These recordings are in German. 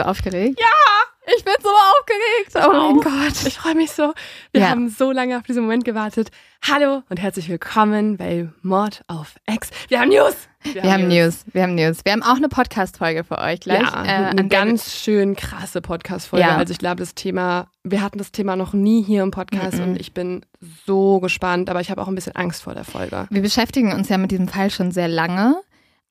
Du aufgeregt? Ja! Ich bin so aufgeregt. Oh mein. Gott. Ich freue mich so. Wir Ja. haben so lange auf diesen Moment gewartet. Hallo und herzlich willkommen bei Mord auf Ex. Wir haben News! Wir haben News. Wir haben News. Wir haben auch eine Podcast-Folge für euch gleich. Ja, äh, eine ganz schön krasse Podcast-Folge. Ja. Also ich glaube, das Thema, wir hatten das Thema noch nie hier im Podcast Mhm. und ich bin so gespannt, aber ich habe auch ein bisschen Angst vor der Folge. Wir beschäftigen uns ja mit diesem Fall schon sehr lange,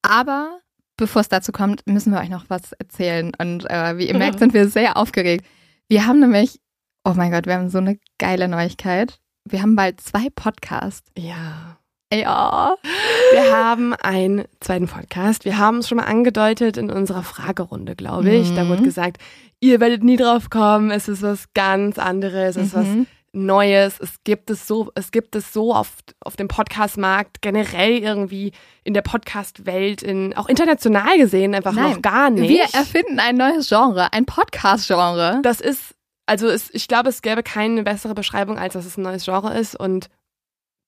aber bevor es dazu kommt, müssen wir euch noch was erzählen. Und äh, wie ihr merkt, sind wir sehr aufgeregt. Wir haben nämlich, oh mein Gott, wir haben so eine geile Neuigkeit. Wir haben bald zwei Podcasts. Ja. Ja. Wir haben einen zweiten Podcast. Wir haben es schon mal angedeutet in unserer Fragerunde, glaube ich. Da Mhm. wurde gesagt, ihr werdet nie drauf kommen. Es ist was ganz anderes. Es ist was Mhm. Neues. Es gibt es so, es gibt es so auf, auf dem Podcast-Markt generell irgendwie in der Podcast-Welt, in, auch international gesehen einfach Nein, noch gar nicht. Wir erfinden ein neues Genre, ein Podcast-Genre. das ist, also es, ich glaube, es gäbe keine bessere Beschreibung, als dass es ein neues Genre ist und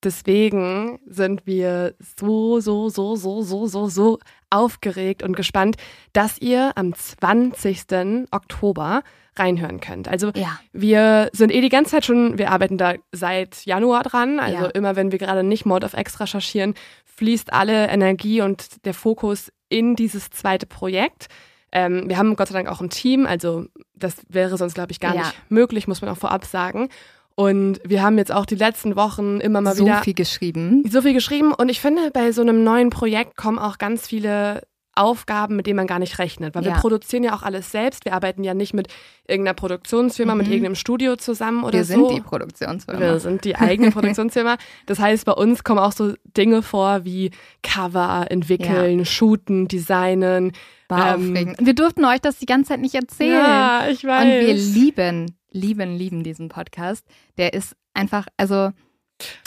deswegen sind wir so, so, so, so, so, so, so aufgeregt und gespannt, dass ihr am 20. Oktober reinhören könnt. Also Ja. wir sind eh die ganze Zeit schon, wir arbeiten da seit Januar dran. Also Ja. immer wenn wir gerade nicht Mord of X recherchieren, fließt alle Energie und der Fokus in dieses zweite Projekt. Ähm, wir haben Gott sei Dank auch ein Team, also das wäre sonst, glaube ich, gar Ja. nicht möglich, muss man auch vorab sagen. Und wir haben jetzt auch die letzten Wochen immer mal so wieder viel geschrieben. so viel geschrieben. Und ich finde, bei so einem neuen Projekt kommen auch ganz viele Aufgaben, mit denen man gar nicht rechnet. Weil wir Ja. produzieren ja auch alles selbst. Wir arbeiten ja nicht mit irgendeiner Produktionsfirma, mit Mhm. irgendeinem Studio zusammen oder Wir so. sind die Produktionsfirma. Wir sind die eigene Produktionsfirma. Das heißt, bei uns kommen auch so Dinge vor wie Cover entwickeln, shooten, designen. War Ähm, aufregend. Wir durften euch das die ganze Zeit nicht erzählen. Ja, ich weiß. Und wir lieben, lieben, lieben diesen Podcast. Der ist einfach, also,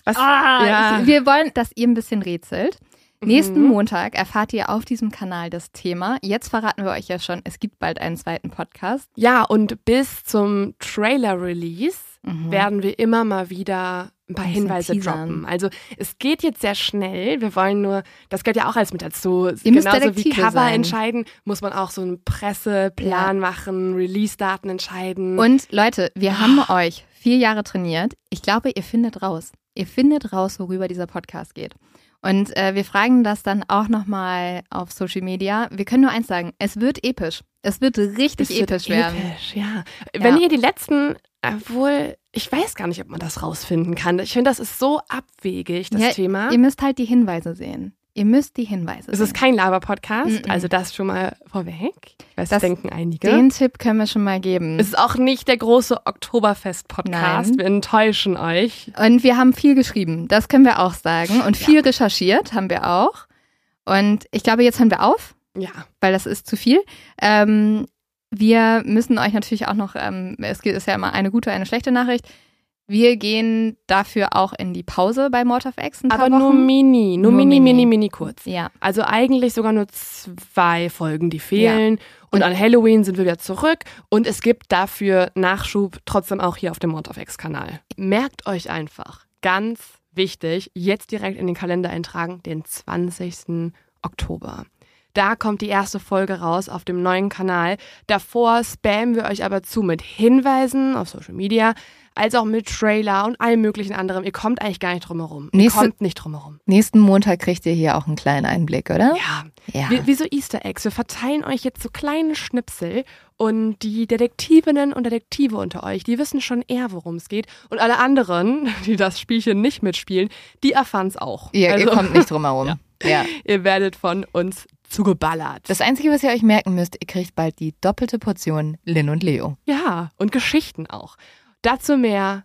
Was? ah, ja. wir wollen, dass ihr ein bisschen rätselt. Nächsten Mhm. Montag erfahrt ihr auf diesem Kanal das Thema. Jetzt verraten wir euch ja schon, es gibt bald einen zweiten Podcast. Ja, und bis zum Trailer-Release Mhm. werden wir immer mal wieder ein paar Hinweise droppen. Also es geht jetzt sehr schnell. Wir wollen nur, das gehört ja auch alles mit dazu. Ihr Genauso wie Cover sein. entscheiden, muss man auch so einen Presseplan machen, Release-Daten entscheiden. Und Leute, wir Ah. haben euch vier Jahre trainiert. Ich glaube, ihr findet raus. Ihr findet raus, worüber dieser Podcast geht. Und äh, wir fragen das dann auch nochmal auf Social Media. Wir können nur eins sagen, es wird episch. Es wird richtig Es wird episch werden. Episch, ja. Wenn Ja. ihr die letzten, obwohl, ich weiß gar nicht, ob man das rausfinden kann. Ich finde, das ist so abwegig, das Ja, Thema. Ihr müsst halt die Hinweise sehen. Ihr müsst die Hinweise Es sehen. ist kein Laber-Podcast, also das schon mal vorweg. Ich weiß, Das- das denken einige. Den Tipp können wir schon mal geben. Es ist auch nicht der große Oktoberfest-Podcast. Wir enttäuschen euch. Und wir haben viel geschrieben, das können wir auch sagen. Und viel recherchiert haben wir auch. Und ich glaube, jetzt hören wir auf. Ja. weil das ist zu viel. Ähm, wir müssen euch natürlich auch noch, ähm, es ist ja immer eine gute, eine schlechte Nachricht. Wir gehen dafür auch in die Pause bei Mord of X ein paar Aber nur Wochen. mini, nur, Nur mini, mini. mini, mini kurz. Ja, Also eigentlich sogar nur zwei Folgen, die fehlen. Und, an Halloween sind wir wieder zurück. Und es gibt dafür Nachschub trotzdem auch hier auf dem Mord of X-Kanal. Merkt euch einfach, ganz wichtig, jetzt direkt in den Kalender eintragen, den 20. Oktober. Da kommt die erste Folge raus auf dem neuen Kanal. Davor spammen wir euch aber zu mit Hinweisen auf Social Media, als auch mit Trailer und allem möglichen anderem. Ihr kommt eigentlich gar nicht drum herum. Ihr Nächste- kommt nicht drum herum. nächsten Montag kriegt ihr hier auch einen kleinen Einblick, oder? Ja, Ja. wie, wie so Easter Eggs. Wir verteilen euch jetzt so kleine Schnipsel und die Detektivinnen und Detektive unter euch, die wissen schon eher, worum es geht. Und alle anderen, die das Spielchen nicht mitspielen, die erfahren es auch. Ihr, ihr Also, kommt nicht drum herum. ja. ihr werdet von uns zugeballert. Das Einzige, was ihr euch merken müsst, ihr kriegt bald die doppelte Portion Lin und Leo. ja, und Geschichten auch. Dazu mehr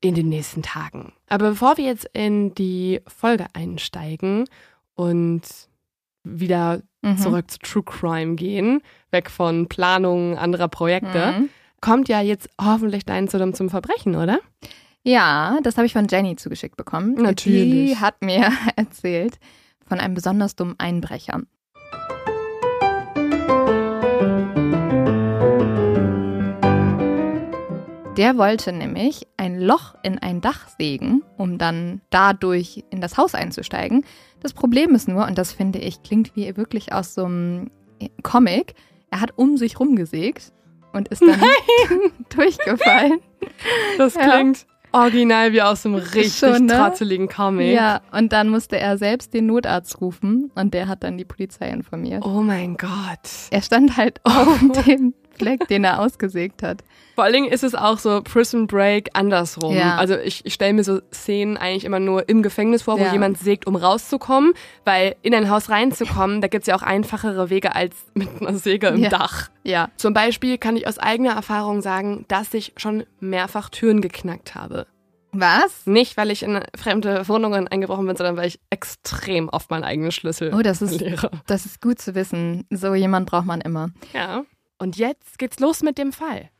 in den nächsten Tagen. Aber bevor wir jetzt in die Folge einsteigen und wieder Mhm. zurück zu True Crime gehen, weg von Planungen anderer Projekte, Mhm. kommt ja jetzt hoffentlich dein Zudem zum Verbrechen, oder? Ja, das habe ich von Jenny zugeschickt bekommen. Natürlich. Die hat mir erzählt von einem besonders dummen Einbrecher. Der wollte nämlich ein Loch in ein Dach sägen, um dann dadurch in das Haus einzusteigen. Das Problem ist nur, und das finde ich klingt wie wirklich aus so einem Comic, Er hat um sich rumgesägt und ist dann durchgefallen. Das Ja. klingt original wie aus einem richtig Schon, ne? trotteligen Comic. Ja, und dann musste er selbst den Notarzt rufen und der hat dann die Polizei informiert. Oh mein Gott. Er stand halt auf dem Fleck, den er ausgesägt hat. Vor allen Dingen ist es auch so Prison Break andersrum. Ja. Also ich, ich stelle mir so Szenen eigentlich immer nur im Gefängnis vor, wo Ja. jemand sägt, um rauszukommen, weil in ein Haus reinzukommen, da gibt's ja auch einfachere Wege als mit einer Säge im Ja. Dach. Ja. Zum Beispiel kann ich aus eigener Erfahrung sagen, dass ich schon mehrfach Türen geknackt habe. Was? Nicht, weil ich in fremde Wohnungen eingebrochen bin, sondern weil ich extrem oft meinen eigenen Schlüssel Oh, das ist, das ist gut zu wissen. So jemand braucht man immer. Ja. Und jetzt geht's los mit dem Fall.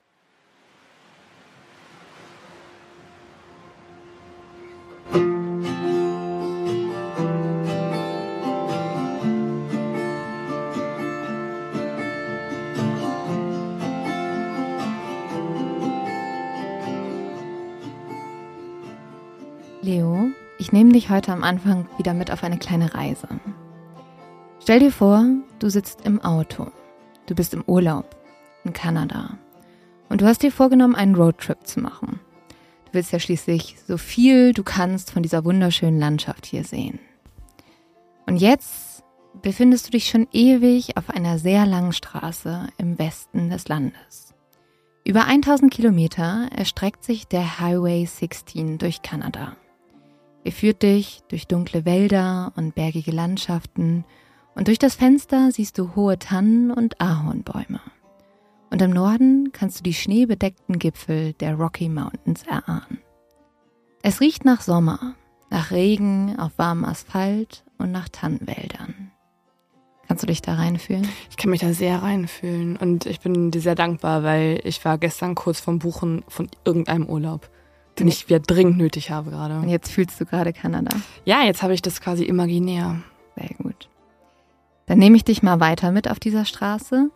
Leo, ich nehme dich heute am Anfang wieder mit auf eine kleine Reise. Stell dir vor, du sitzt im Auto. Du bist im Urlaub in Kanada. Und du hast dir vorgenommen, einen Roadtrip zu machen. Du willst ja schließlich so viel du kannst von dieser wunderschönen Landschaft hier sehen. Und jetzt befindest du dich schon ewig auf einer sehr langen Straße im Westen des Landes. Über 1000 Kilometer erstreckt sich der Highway 16 durch Kanada. Er führt dich durch dunkle Wälder und bergige Landschaften und durch das Fenster siehst du hohe Tannen und Ahornbäume. Und im Norden kannst du die schneebedeckten Gipfel der Rocky Mountains erahnen. Es riecht nach Sommer, nach Regen auf warmem Asphalt und nach Tannenwäldern. Kannst du dich da reinfühlen? Ich kann mich da sehr reinfühlen und ich bin dir sehr dankbar, weil ich war gestern kurz vom Buchen von irgendeinem Urlaub, den ich wieder dringend nötig habe Und gerade. jetzt fühlst du gerade Kanada. Ja, jetzt habe ich das quasi imaginär. Sehr gut. Dann nehme ich dich mal weiter mit auf dieser Straße.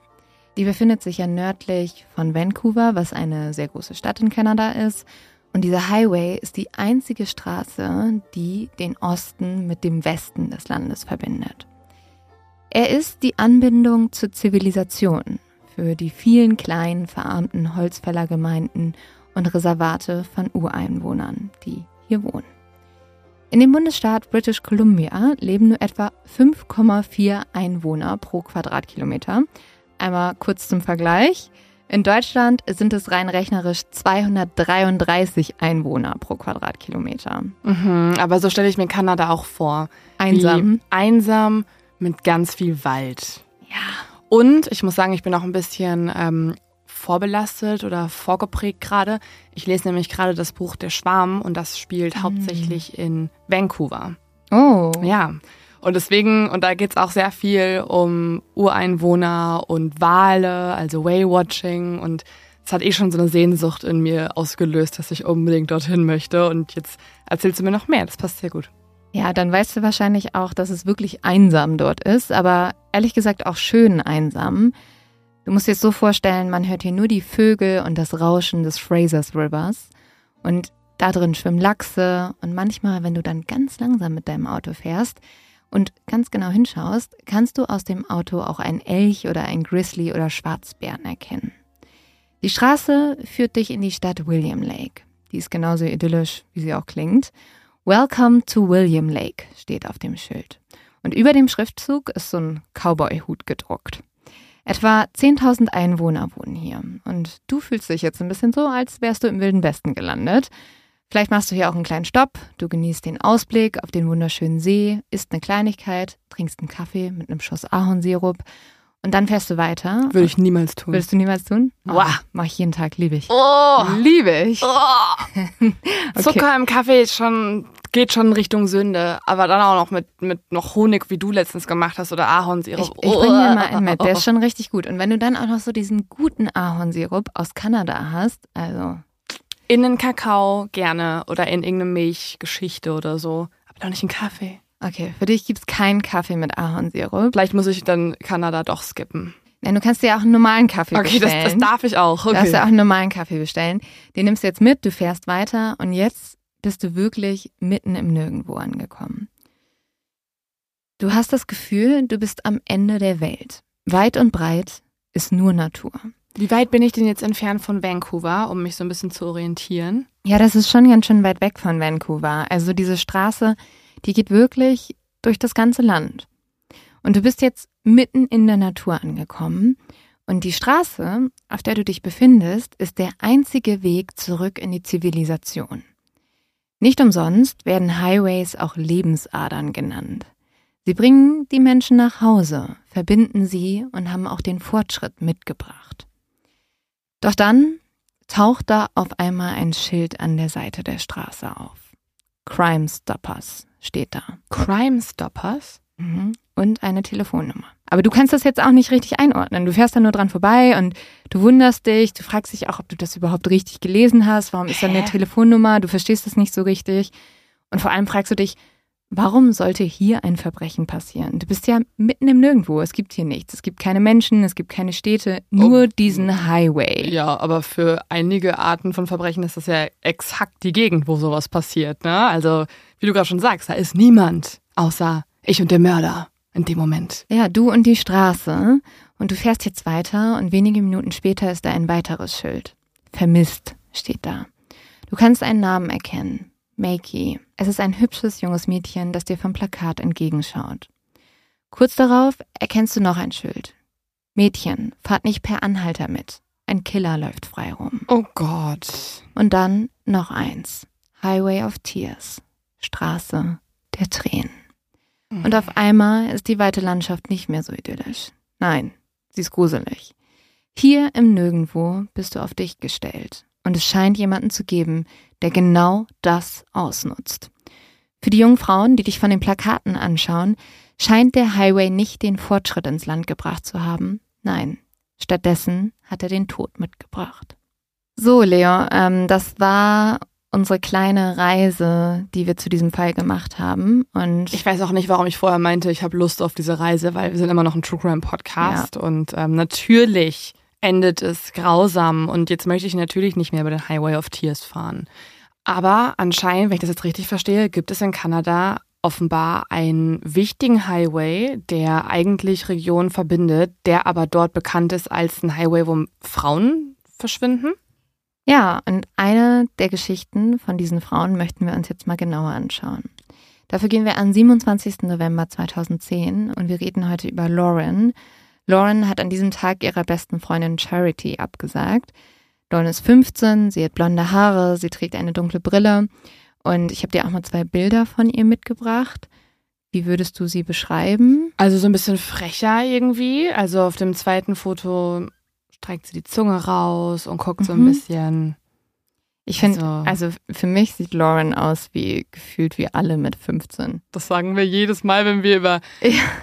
Die befindet sich ja nördlich von Vancouver, was eine sehr große Stadt in Kanada ist. Und dieser Highway ist die einzige Straße, die den Osten mit dem Westen des Landes verbindet. Er ist die Anbindung zur Zivilisation für die vielen kleinen verarmten Holzfällergemeinden und Reservate von Ureinwohnern, die hier wohnen. In dem Bundesstaat British Columbia leben nur etwa 5,4 Einwohner pro Quadratkilometer. Einmal kurz zum Vergleich. In Deutschland sind es rein rechnerisch 233 Einwohner pro Quadratkilometer. Mhm, aber so stelle ich mir Kanada auch vor. Einsam. Wie einsam mit ganz viel Wald. Ja. Und ich muss sagen, ich bin auch ein bisschen ähm, vorbelastet oder vorgeprägt gerade. Ich lese nämlich gerade das Buch Der Schwarm und das spielt hauptsächlich in Vancouver. Oh. Ja. Und deswegen, und da geht's auch sehr viel um Ureinwohner und Wale, also Whale-Watching. Und es hat eh schon so eine Sehnsucht in mir ausgelöst, dass ich unbedingt dorthin möchte. Und jetzt erzählst du mir noch mehr. Das passt sehr gut. Ja, dann weißt du wahrscheinlich auch, dass es wirklich einsam dort ist, aber ehrlich gesagt auch schön einsam. Du musst dir es so vorstellen, man hört hier nur die Vögel und das Rauschen des Frasers Rivers. Und da drin schwimmen Lachse und manchmal, wenn du dann ganz langsam mit deinem Auto fährst und ganz genau hinschaust, kannst du aus dem Auto auch einen Elch oder einen Grizzly oder Schwarzbären erkennen. Die Straße führt dich in die Stadt William Lake. Die ist genauso idyllisch, wie sie auch klingt. Welcome to William Lake steht auf dem Schild. Und über dem Schriftzug ist so ein Cowboy-Hut gedruckt. Etwa 10.000 Einwohner wohnen hier. Und du fühlst dich jetzt ein bisschen so, als wärst du im Wilden Westen gelandet. Vielleicht machst du hier auch einen kleinen Stopp, du genießt den Ausblick auf den wunderschönen See, isst eine Kleinigkeit, trinkst einen Kaffee mit einem Schuss Ahornsirup und dann fährst du weiter. Würde ich niemals tun. Würdest du niemals tun? Wow. Oh, mach ich jeden Tag, liebe ich. Oh, Liebe ich. oh. Zucker im Kaffee ist schon, geht schon Richtung Sünde. Aber dann auch noch mit, mit noch Honig, wie du letztens gemacht hast, oder Ahornsirup. Ich, ich bring dir mal einen mit, der ist schon richtig gut. Und wenn du dann auch noch so diesen guten Ahornsirup aus Kanada hast, also In den Kakao gerne oder in irgendeine Milchgeschichte oder so. Aber doch nicht in Kaffee. Okay, für dich gibt's keinen Kaffee mit Ahornsirup. Vielleicht muss ich dann Kanada doch skippen. Nein, du kannst dir auch einen normalen Kaffee Okay, das, bestellen. das darf ich auch. Du darfst Okay. ja auch einen normalen Kaffee bestellen. Den nimmst du jetzt mit, du fährst weiter und jetzt bist du wirklich mitten im Nirgendwo angekommen. Du hast das Gefühl, du bist am Ende der Welt. Weit und breit ist nur Natur. Wie weit bin ich denn jetzt entfernt von Vancouver, um mich so ein bisschen zu orientieren? Ja, das ist schon ganz schön weit weg von Vancouver. Also diese Straße, die geht wirklich durch das ganze Land. Und du bist jetzt mitten in der Natur angekommen. Und die Straße, auf der du dich befindest, ist der einzige Weg zurück in die Zivilisation. Nicht umsonst werden Highways auch Lebensadern genannt. Sie bringen die Menschen nach Hause, verbinden sie und haben auch den Fortschritt mitgebracht. Doch dann taucht da auf einmal ein Schild an der Seite der Straße auf. Crime Stoppers steht da. Crime Stoppers? Mhm. Und eine Telefonnummer. Aber du kannst das jetzt auch nicht richtig einordnen. Du fährst da nur dran vorbei und du wunderst dich, du fragst dich auch, ob du das überhaupt richtig gelesen hast. Warum ist da eine Telefonnummer? Du verstehst das nicht so richtig. Und vor allem fragst du dich, Warum sollte hier ein Verbrechen passieren? Du bist ja mitten im Nirgendwo. Es gibt hier nichts. Es gibt keine Menschen, es gibt keine Städte, nur oh. diesen Highway. Ja, aber für einige Arten von Verbrechen ist das ja exakt die Gegend, wo sowas passiert. Ne? Also, wie du gerade schon sagst, da ist niemand außer ich und der Mörder in dem Moment. Ja, du und die Straße. Und du fährst jetzt weiter und wenige Minuten später ist da ein weiteres Schild. Vermisst steht da. Du kannst einen Namen erkennen. Makey. Es ist ein hübsches junges Mädchen, das dir vom Plakat entgegenschaut. Kurz darauf erkennst du noch ein Schild. Mädchen, fahrt nicht per Anhalter mit. Ein Killer läuft frei rum. Oh Gott. Und dann noch eins. Highway of Tears. Straße der Tränen. Und auf einmal ist die weite Landschaft nicht mehr so idyllisch. Nein, sie ist gruselig. Hier im Nirgendwo bist du auf dich gestellt. Und es scheint jemanden zu geben, der genau das ausnutzt. Für die jungen Frauen, die dich von den Plakaten anschauen, scheint der Highway nicht den Fortschritt ins Land gebracht zu haben. Nein, stattdessen hat er den Tod mitgebracht. So, Leo, ähm, das war unsere kleine Reise, die wir zu diesem Fall gemacht haben. Und ich weiß auch nicht, warum ich vorher meinte, ich habe Lust auf diese Reise, weil wir sind immer noch ein True Crime Podcast ja. und ähm, natürlich endet es grausam und jetzt möchte ich natürlich nicht mehr über den Highway of Tears fahren. Aber anscheinend, wenn ich das jetzt richtig verstehe, gibt es in Kanada offenbar einen wichtigen Highway, der eigentlich Regionen verbindet, der aber dort bekannt ist als ein Highway, wo Frauen verschwinden. Ja, und eine der Geschichten von diesen Frauen möchten wir uns jetzt mal genauer anschauen. Dafür gehen wir an 27. November 2010 und wir reden heute über Lauren. Lauren hat an diesem Tag ihrer besten Freundin Charity abgesagt. Lauren ist 15, sie hat blonde Haare, sie trägt eine dunkle Brille und ich habe dir auch mal zwei Bilder von ihr mitgebracht. Wie würdest du sie beschreiben? Also so ein bisschen frecher irgendwie. Also auf dem zweiten Foto streckt sie die Zunge raus und guckt mhm. so ein mhm. bisschen ich finde, also. also. für mich sieht Lauren aus wie gefühlt wie alle mit 15. Das sagen wir jedes Mal, wenn wir über.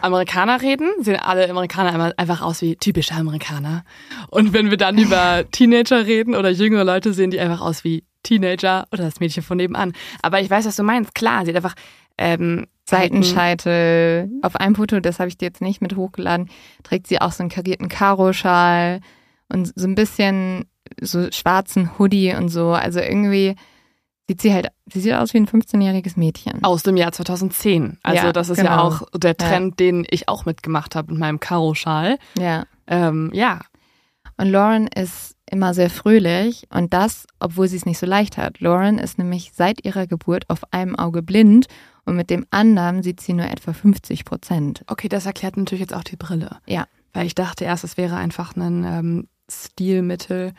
Amerikaner reden, sehen alle Amerikaner einfach aus wie typische Amerikaner. Und wenn wir dann über Teenager reden oder jüngere Leute, sehen die einfach aus wie Teenager oder das Mädchen von nebenan. Aber ich weiß, was du meinst. Klar, sie hat einfach ähm, Seitenscheitel. Auf einem Foto, das habe ich dir jetzt nicht mit hochgeladen, trägt sie auch so einen karierten Karoschal und so ein bisschen so schwarzen Hoodie und so. Also irgendwie sieht sie halt, sie sieht aus wie ein 15-jähriges Mädchen. Aus dem Jahr 2010. Also ja, das ist genau. ja auch der Trend, ja. den ich auch mitgemacht habe mit meinem Karo-Schal. Ja. Ähm, ja. Und Lauren ist immer sehr fröhlich und das, obwohl sie es nicht so leicht hat. Lauren ist nämlich seit ihrer Geburt auf einem Auge blind und mit dem anderen sieht sie nur etwa 50 Prozent. Okay, das erklärt natürlich jetzt auch die Brille. Ja. Weil ich dachte erst, es wäre einfach ein ähm, Stilmittel,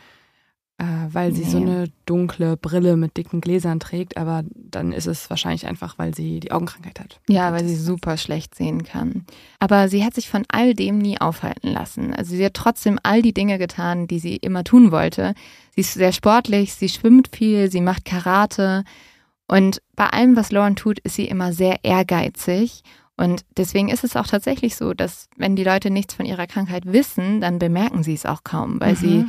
äh, weil sie nee. so eine dunkle Brille mit dicken Gläsern trägt, aber dann ist es wahrscheinlich einfach, weil sie die Augenkrankheit hat. Ja, weil sie super schlecht sehen kann. Aber sie hat sich von all dem nie aufhalten lassen. Also sie hat trotzdem all die Dinge getan, die sie immer tun wollte. Sie ist sehr sportlich, sie schwimmt viel, sie macht Karate. Und bei allem, was Lauren tut, ist sie immer sehr ehrgeizig. Und deswegen ist es auch tatsächlich so, dass wenn die Leute nichts von ihrer Krankheit wissen, dann bemerken sie es auch kaum, weil mhm. sie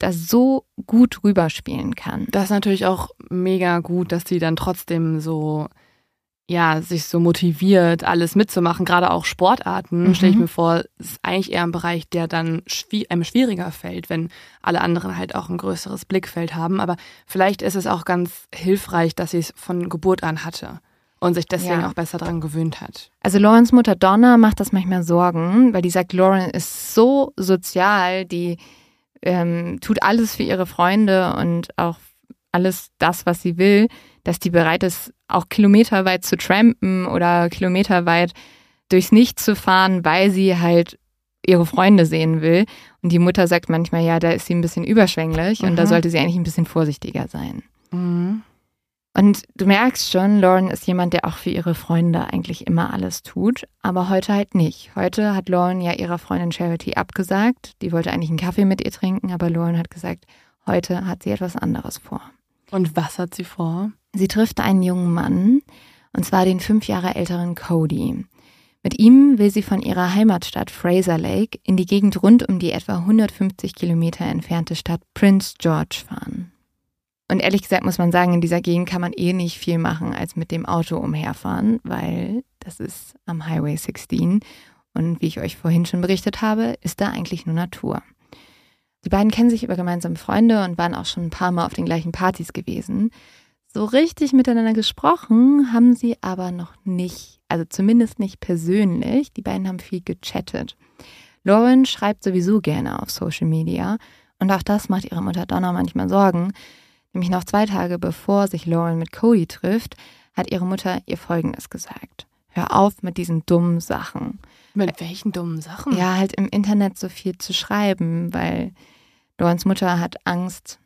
das so gut rüberspielen kann. Das ist natürlich auch mega gut, dass sie dann trotzdem so, ja, sich so motiviert, alles mitzumachen, gerade auch Sportarten, mhm. stelle ich mir vor, ist eigentlich eher ein Bereich, der dann einem schwieriger fällt, wenn alle anderen halt auch ein größeres Blickfeld haben. Aber vielleicht ist es auch ganz hilfreich, dass sie es von Geburt an hatte und sich deswegen Ja. auch besser dran gewöhnt hat. Also Laurens Mutter Donna macht das manchmal Sorgen, weil die sagt, Lauren ist so sozial, die ähm, tut alles für ihre Freunde und auch alles das, was sie will, dass die bereit ist, auch kilometerweit zu trampen oder kilometerweit durchs Nichts zu fahren, weil sie halt ihre Freunde sehen will. Und die Mutter sagt manchmal, ja, da ist sie ein bisschen überschwänglich und da Mhm. sollte sie eigentlich ein bisschen vorsichtiger sein. Mhm. Und du merkst schon, Lauren ist jemand, der auch für ihre Freunde eigentlich immer alles tut, aber heute halt nicht. Heute hat Lauren ja ihrer Freundin Charity abgesagt. Die wollte eigentlich einen Kaffee mit ihr trinken, aber Lauren hat gesagt, heute hat sie etwas anderes vor. Und was hat sie vor? Sie trifft einen jungen Mann, und zwar den fünf Jahre älteren Cody. Mit ihm will sie von ihrer Heimatstadt Fraser Lake in die Gegend rund um die etwa 150 Kilometer entfernte Stadt Prince George fahren. Und ehrlich gesagt muss man sagen, in dieser Gegend kann man eh nicht viel machen, als mit dem Auto umherfahren, weil das ist am Highway 16. Und wie ich euch vorhin schon berichtet habe, ist da eigentlich nur Natur. Die beiden kennen sich über gemeinsame Freunde und waren auch schon ein paar Mal auf den gleichen Partys gewesen. So richtig miteinander gesprochen haben sie aber noch nicht, also zumindest nicht persönlich. Die beiden haben viel gechattet. Lauren schreibt sowieso gerne auf Social Media und auch das macht ihre Mutter Donna manchmal Sorgen. Nämlich noch zwei Tage bevor sich Lauren mit Cody trifft, hat ihre Mutter ihr Folgendes gesagt. Hör auf mit diesen dummen Sachen. Mit welchen dummen Sachen? Ja, halt im Internet so viel zu schreiben, weil Laurens Mutter hat Angst,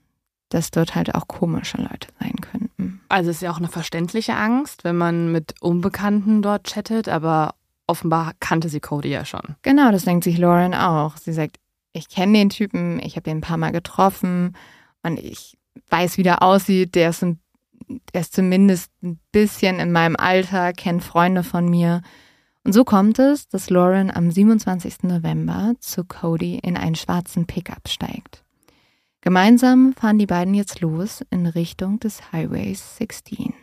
dass dort halt auch komische Leute sein könnten. Also es ist ja auch eine verständliche Angst, wenn man mit Unbekannten dort chattet, aber offenbar kannte sie Cody ja schon. Genau, das denkt sich Lauren auch. Sie sagt, ich kenne den Typen, ich habe ihn ein paar Mal getroffen und ich weiß, wie der aussieht. Der ist, ein, der ist zumindest ein bisschen in meinem Alter, kennt Freunde von mir. Und so kommt es, dass Lauren am 27. November zu Cody in einen schwarzen Pickup steigt. Gemeinsam fahren die beiden jetzt los in Richtung des Highways 16.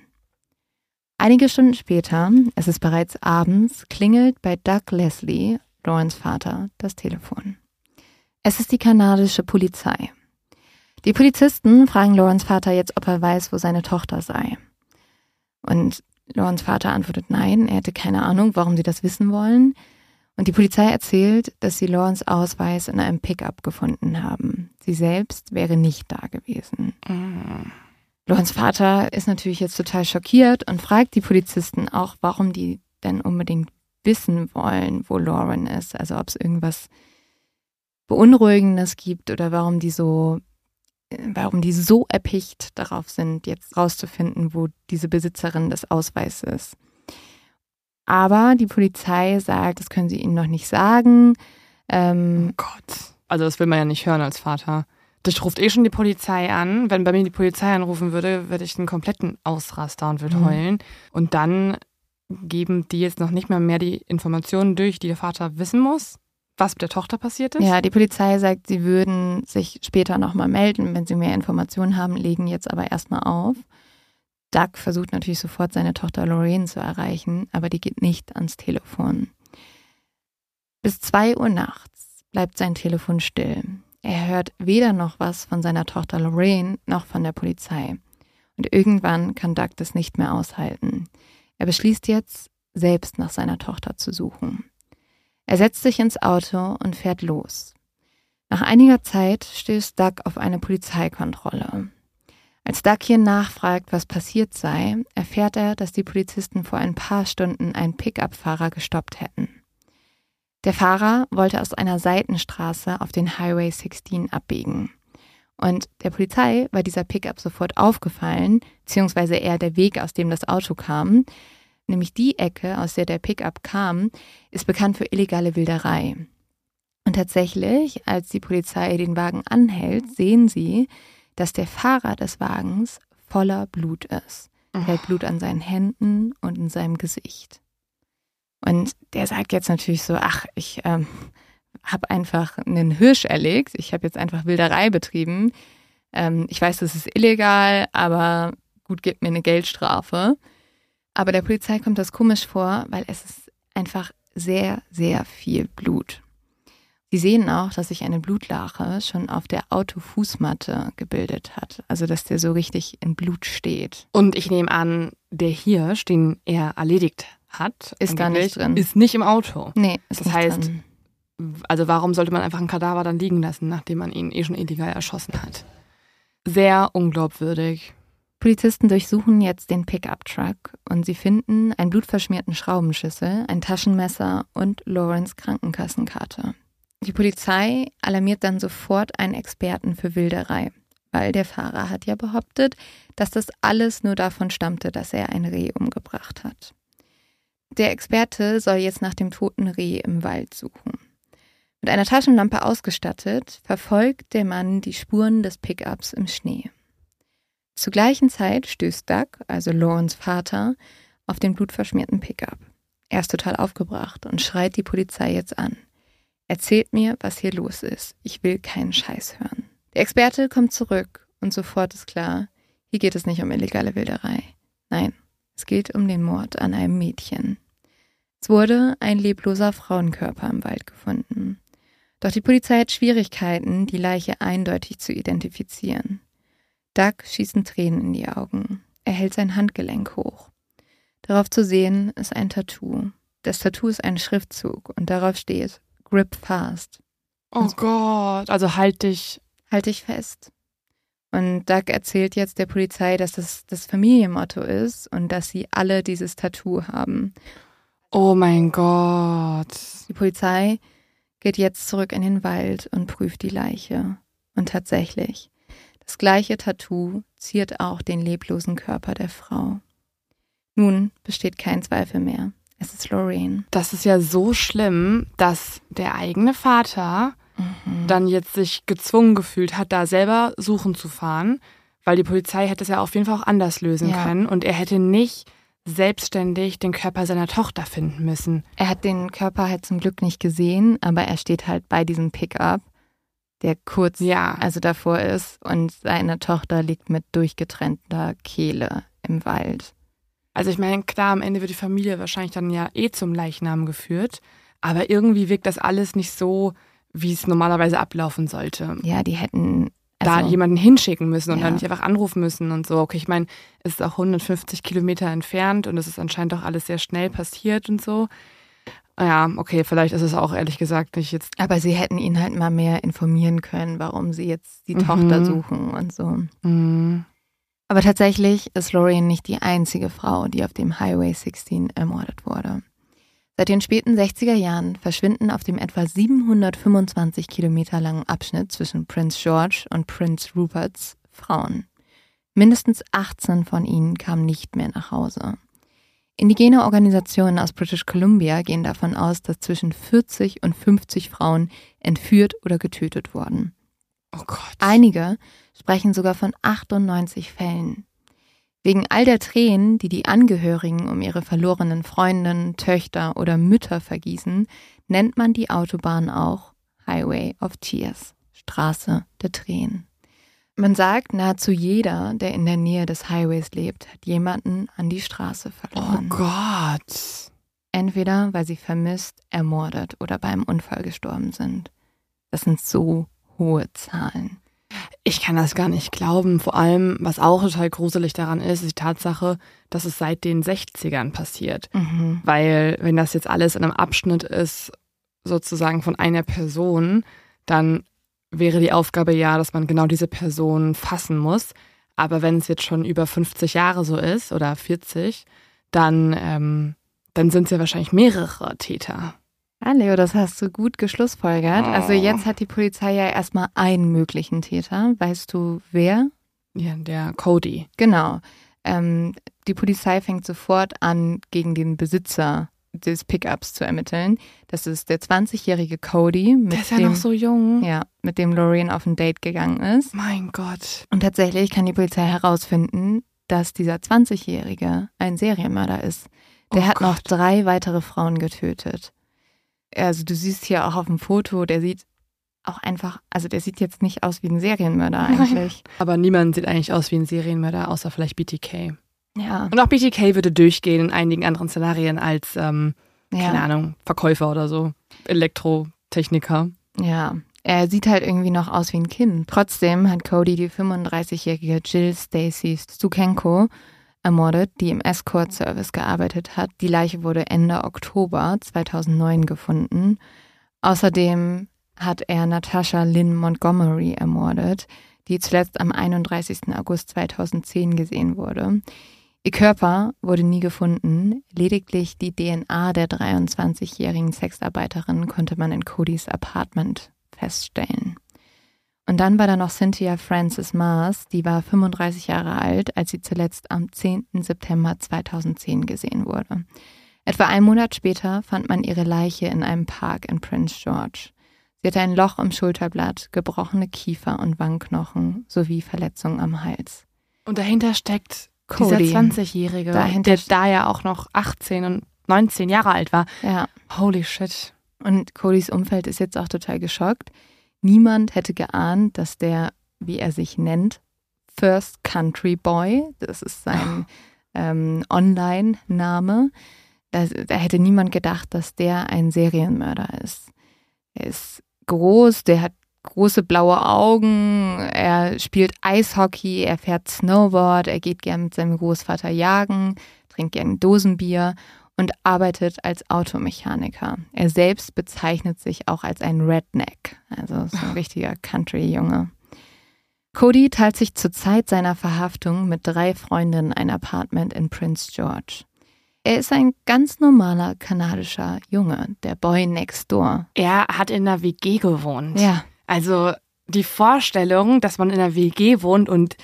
Einige Stunden später, es ist bereits abends, klingelt bei Doug Leslie, Laurens Vater, das Telefon. Es ist die kanadische Polizei. Die Polizisten fragen Laurens Vater jetzt, ob er weiß, wo seine Tochter sei. Und Laurens Vater antwortet nein, er hätte keine Ahnung, warum sie das wissen wollen. Und die Polizei erzählt, dass sie Laurens Ausweis in einem Pickup gefunden haben. Sie selbst wäre nicht da gewesen. Laurens Vater ist natürlich jetzt total schockiert und fragt die Polizisten auch, warum die denn unbedingt wissen wollen, wo Lauren ist. Also ob es irgendwas Beunruhigendes gibt oder warum die so, warum die so erpicht darauf sind, jetzt rauszufinden, wo diese Besitzerin des Ausweises ist. Aber die Polizei sagt, das können sie ihnen noch nicht sagen. Ähm, Oh Gott. Also das will man ja nicht hören als Vater. Das ruft eh schon die Polizei an. Wenn bei mir die Polizei anrufen würde, würde ich einen kompletten Ausraster und würde Mhm. heulen. Und dann geben die jetzt noch nicht mal mehr die Informationen durch, die der Vater wissen muss, was mit der Tochter passiert ist. Ja, die Polizei sagt, sie würden sich später nochmal melden, wenn sie mehr Informationen haben, legen jetzt aber erstmal auf. Doug versucht natürlich sofort seine Tochter Lorraine zu erreichen, aber die geht nicht ans Telefon. Bis zwei Uhr nachts bleibt sein Telefon still. Er hört weder noch was von seiner Tochter Lorraine noch von der Polizei. Und irgendwann kann Doug das nicht mehr aushalten. Er beschließt jetzt, selbst nach seiner Tochter zu suchen. Er setzt sich ins Auto und fährt los. Nach einiger Zeit stößt Doug auf eine Polizeikontrolle. Als Doug hier nachfragt, was passiert sei, erfährt er, dass die Polizisten vor ein paar Stunden einen Pickup-Fahrer gestoppt hätten. Der Fahrer wollte aus einer Seitenstraße auf den Highway 16 abbiegen. Und der Polizei war dieser Pickup sofort aufgefallen, beziehungsweise eher der Weg, aus dem das Auto kam. Nämlich die Ecke, aus der der Pickup kam, ist bekannt für illegale Wilderei. Und tatsächlich, als die Polizei den Wagen anhält, sehen sie, dass der Fahrer des Wagens voller Blut ist. Er hat Blut an seinen Händen und in seinem Gesicht. Und der sagt jetzt natürlich so, ach, ich ähm, habe einfach einen Hirsch erlegt, ich habe jetzt einfach Wilderei betrieben. Ähm, ich weiß, das ist illegal, aber gut, gibt mir eine Geldstrafe. Aber der Polizei kommt das komisch vor, weil es ist einfach sehr, sehr viel Blut. Sie sehen auch, dass sich eine Blutlache schon auf der Autofußmatte gebildet hat. Also, dass der so richtig in Blut steht. Und ich nehme an, der Hirsch, den er erledigt hat, Ist gar nicht drin. ist nicht im Auto. Nee, ist Das nicht heißt, drin. Also warum sollte man einfach einen Kadaver dann liegen lassen, nachdem man ihn eh schon illegal erschossen hat? Sehr unglaubwürdig. Polizisten durchsuchen jetzt den Pickup-Truck und sie finden einen blutverschmierten Schraubenschlüssel, ein Taschenmesser und Lawrence Krankenkassenkarte. Die Polizei alarmiert dann sofort einen Experten für Wilderei, weil der Fahrer hat ja behauptet, dass das alles nur davon stammte, dass er ein Reh umgebracht hat. Der Experte soll jetzt nach dem toten Reh im Wald suchen. Mit einer Taschenlampe ausgestattet, verfolgt der Mann die Spuren des Pickups im Schnee. Zur gleichen Zeit stößt Doug, also Lawrence Vater, auf den blutverschmierten Pickup. Er ist total aufgebracht und schreit die Polizei jetzt an. Erzählt mir, was hier los ist. Ich will keinen Scheiß hören. Der Experte kommt zurück und sofort ist klar, hier geht es nicht um illegale Wilderei. Nein, es geht um den Mord an einem Mädchen. Es wurde ein lebloser Frauenkörper im Wald gefunden. Doch die Polizei hat Schwierigkeiten, die Leiche eindeutig zu identifizieren. Doug schießen Tränen in die Augen. Er hält sein Handgelenk hoch. Darauf zu sehen ist ein Tattoo. Das Tattoo ist ein Schriftzug und darauf steht Grip fast. Oh Gott. Also halt dich. Halt dich fest. Und Doug erzählt jetzt der Polizei, dass das das Familienmotto ist und dass sie alle dieses Tattoo haben. Oh mein Gott. Die Polizei geht jetzt zurück in den Wald und prüft die Leiche. Und tatsächlich, das gleiche Tattoo ziert auch den leblosen Körper der Frau. Nun besteht kein Zweifel mehr. Es ist Lorraine. Das ist ja so schlimm, dass der eigene Vater Mhm. dann jetzt sich gezwungen gefühlt hat, da selber suchen zu fahren, weil die Polizei hätte es ja auf jeden Fall auch anders lösen Ja. können und er hätte nicht selbstständig den Körper seiner Tochter finden müssen. Er hat den Körper halt zum Glück nicht gesehen, aber er steht halt bei diesem Pickup, der kurz Ja. also davor ist und seine Tochter liegt mit durchgetrennter Kehle im Wald. Also ich meine, klar, am Ende wird die Familie wahrscheinlich dann ja eh zum Leichnam geführt, aber irgendwie wirkt das alles nicht so, wie es normalerweise ablaufen sollte. Ja, die hätten da also, jemanden hinschicken müssen und Ja. dann nicht einfach anrufen müssen und so. Okay, ich meine, es ist auch 150 Kilometer entfernt und es ist anscheinend auch alles sehr schnell passiert und so. Ja, okay, vielleicht ist es auch ehrlich gesagt nicht jetzt. Aber sie hätten ihn halt mal mehr informieren können, warum sie jetzt die Mhm. Tochter suchen und so. Mm, Aber tatsächlich ist Lorraine nicht die einzige Frau, die auf dem Highway 16 ermordet wurde. Seit den späten 60er Jahren verschwinden auf dem etwa 725 Kilometer langen Abschnitt zwischen Prince George und Prince Ruperts Frauen. Mindestens 18 von ihnen kamen nicht mehr nach Hause. Indigene Organisationen aus British Columbia gehen davon aus, dass zwischen 40 und 50 Frauen entführt oder getötet wurden. oh Gott. Einige sprechen sogar von 98 Fällen. Wegen all der Tränen, die die Angehörigen um ihre verlorenen Freundinnen, Töchter oder Mütter vergießen, nennt man die Autobahn auch Highway of Tears, Straße der Tränen. Man sagt, nahezu jeder, der in der Nähe des Highways lebt, hat jemanden an die Straße oh verloren. Gott. Entweder weil sie vermisst, ermordet oder beim Unfall gestorben sind. Das sind so hohe Zahlen. Ich kann das gar nicht glauben. Vor allem, was auch total gruselig daran ist, ist die Tatsache, dass es seit den 60ern passiert. Mhm. Weil wenn das jetzt alles in einem Abschnitt ist, sozusagen von einer Person, dann wäre die Aufgabe ja, dass man genau diese Person fassen muss. Aber wenn es jetzt schon über 50 Jahre so ist oder 40, dann, ähm, dann sind es ja wahrscheinlich mehrere Täter. Ah, Leo, das hast du gut geschlussfolgert. Also Oh. jetzt hat die Polizei ja erstmal einen möglichen Täter. Weißt du wer? Ja, der Cody. Genau. Ähm, die Polizei fängt sofort an, gegen den Besitzer des Pickups zu ermitteln. Das ist der 20-jährige Cody, mit Der ist ja dem, noch so jung. ja, mit dem Lorraine auf ein Date gegangen ist. Mein Gott. Und tatsächlich kann die Polizei herausfinden, dass dieser 20-jährige ein Serienmörder ist. Der Oh hat noch Gott. drei weitere Frauen getötet. Also du siehst hier auch auf dem Foto, der sieht auch einfach, also der sieht jetzt nicht aus wie ein Serienmörder Nein. eigentlich. Aber niemand sieht eigentlich aus wie ein Serienmörder, außer vielleicht BTK. Ja, Und auch BTK würde durchgehen in einigen anderen Szenarien als, ähm, keine ja. Ahnung, Verkäufer oder so. Elektrotechniker. Ja, er sieht halt irgendwie noch aus wie ein Kind. Trotzdem hat Cody die 35-jährige Jill Stacy Stukenko ermordet, die im Escort-Service gearbeitet hat. Die Leiche wurde Ende Oktober 2009 gefunden. Außerdem hat er Natasha Lynn Montgomery ermordet, die zuletzt am 31. August 2010 gesehen wurde. Ihr Körper wurde nie gefunden, lediglich die DNA der 23-jährigen Sexarbeiterin konnte man in Codys Apartment feststellen. Und dann war da noch Cynthia Frances Mars, die war 35 Jahre alt, als sie zuletzt am 10. September 2010 gesehen wurde. Etwa einen Monat später fand man ihre Leiche in einem Park in Prince George. Sie hatte ein Loch im Schulterblatt, gebrochene Kiefer und Wangenknochen sowie Verletzungen am Hals. Und dahinter steckt Cody, dieser 20-Jährige, der da ja auch noch 18 und 19 Jahre alt war. Ja. Holy shit. Und Codys Umfeld ist jetzt auch total geschockt. Niemand hätte geahnt, dass der, wie er sich nennt, First Country Boy, das ist sein ähm, Online-Name, da, da hätte niemand gedacht, dass der ein Serienmörder ist. Er ist groß, der hat große blaue Augen, er spielt Eishockey, er fährt Snowboard, er geht gern mit seinem Großvater jagen, trinkt gern Dosenbier und arbeitet als Automechaniker. Er selbst bezeichnet sich auch als ein Redneck, also so ein richtiger Country-Junge. Cody teilt sich zur Zeit seiner Verhaftung mit drei Freundinnen ein Apartment in Prince George. Er ist ein ganz normaler kanadischer Junge, der Boy next door. Er hat in einer WG gewohnt. Ja. Also die Vorstellung, dass man in einer WG wohnt und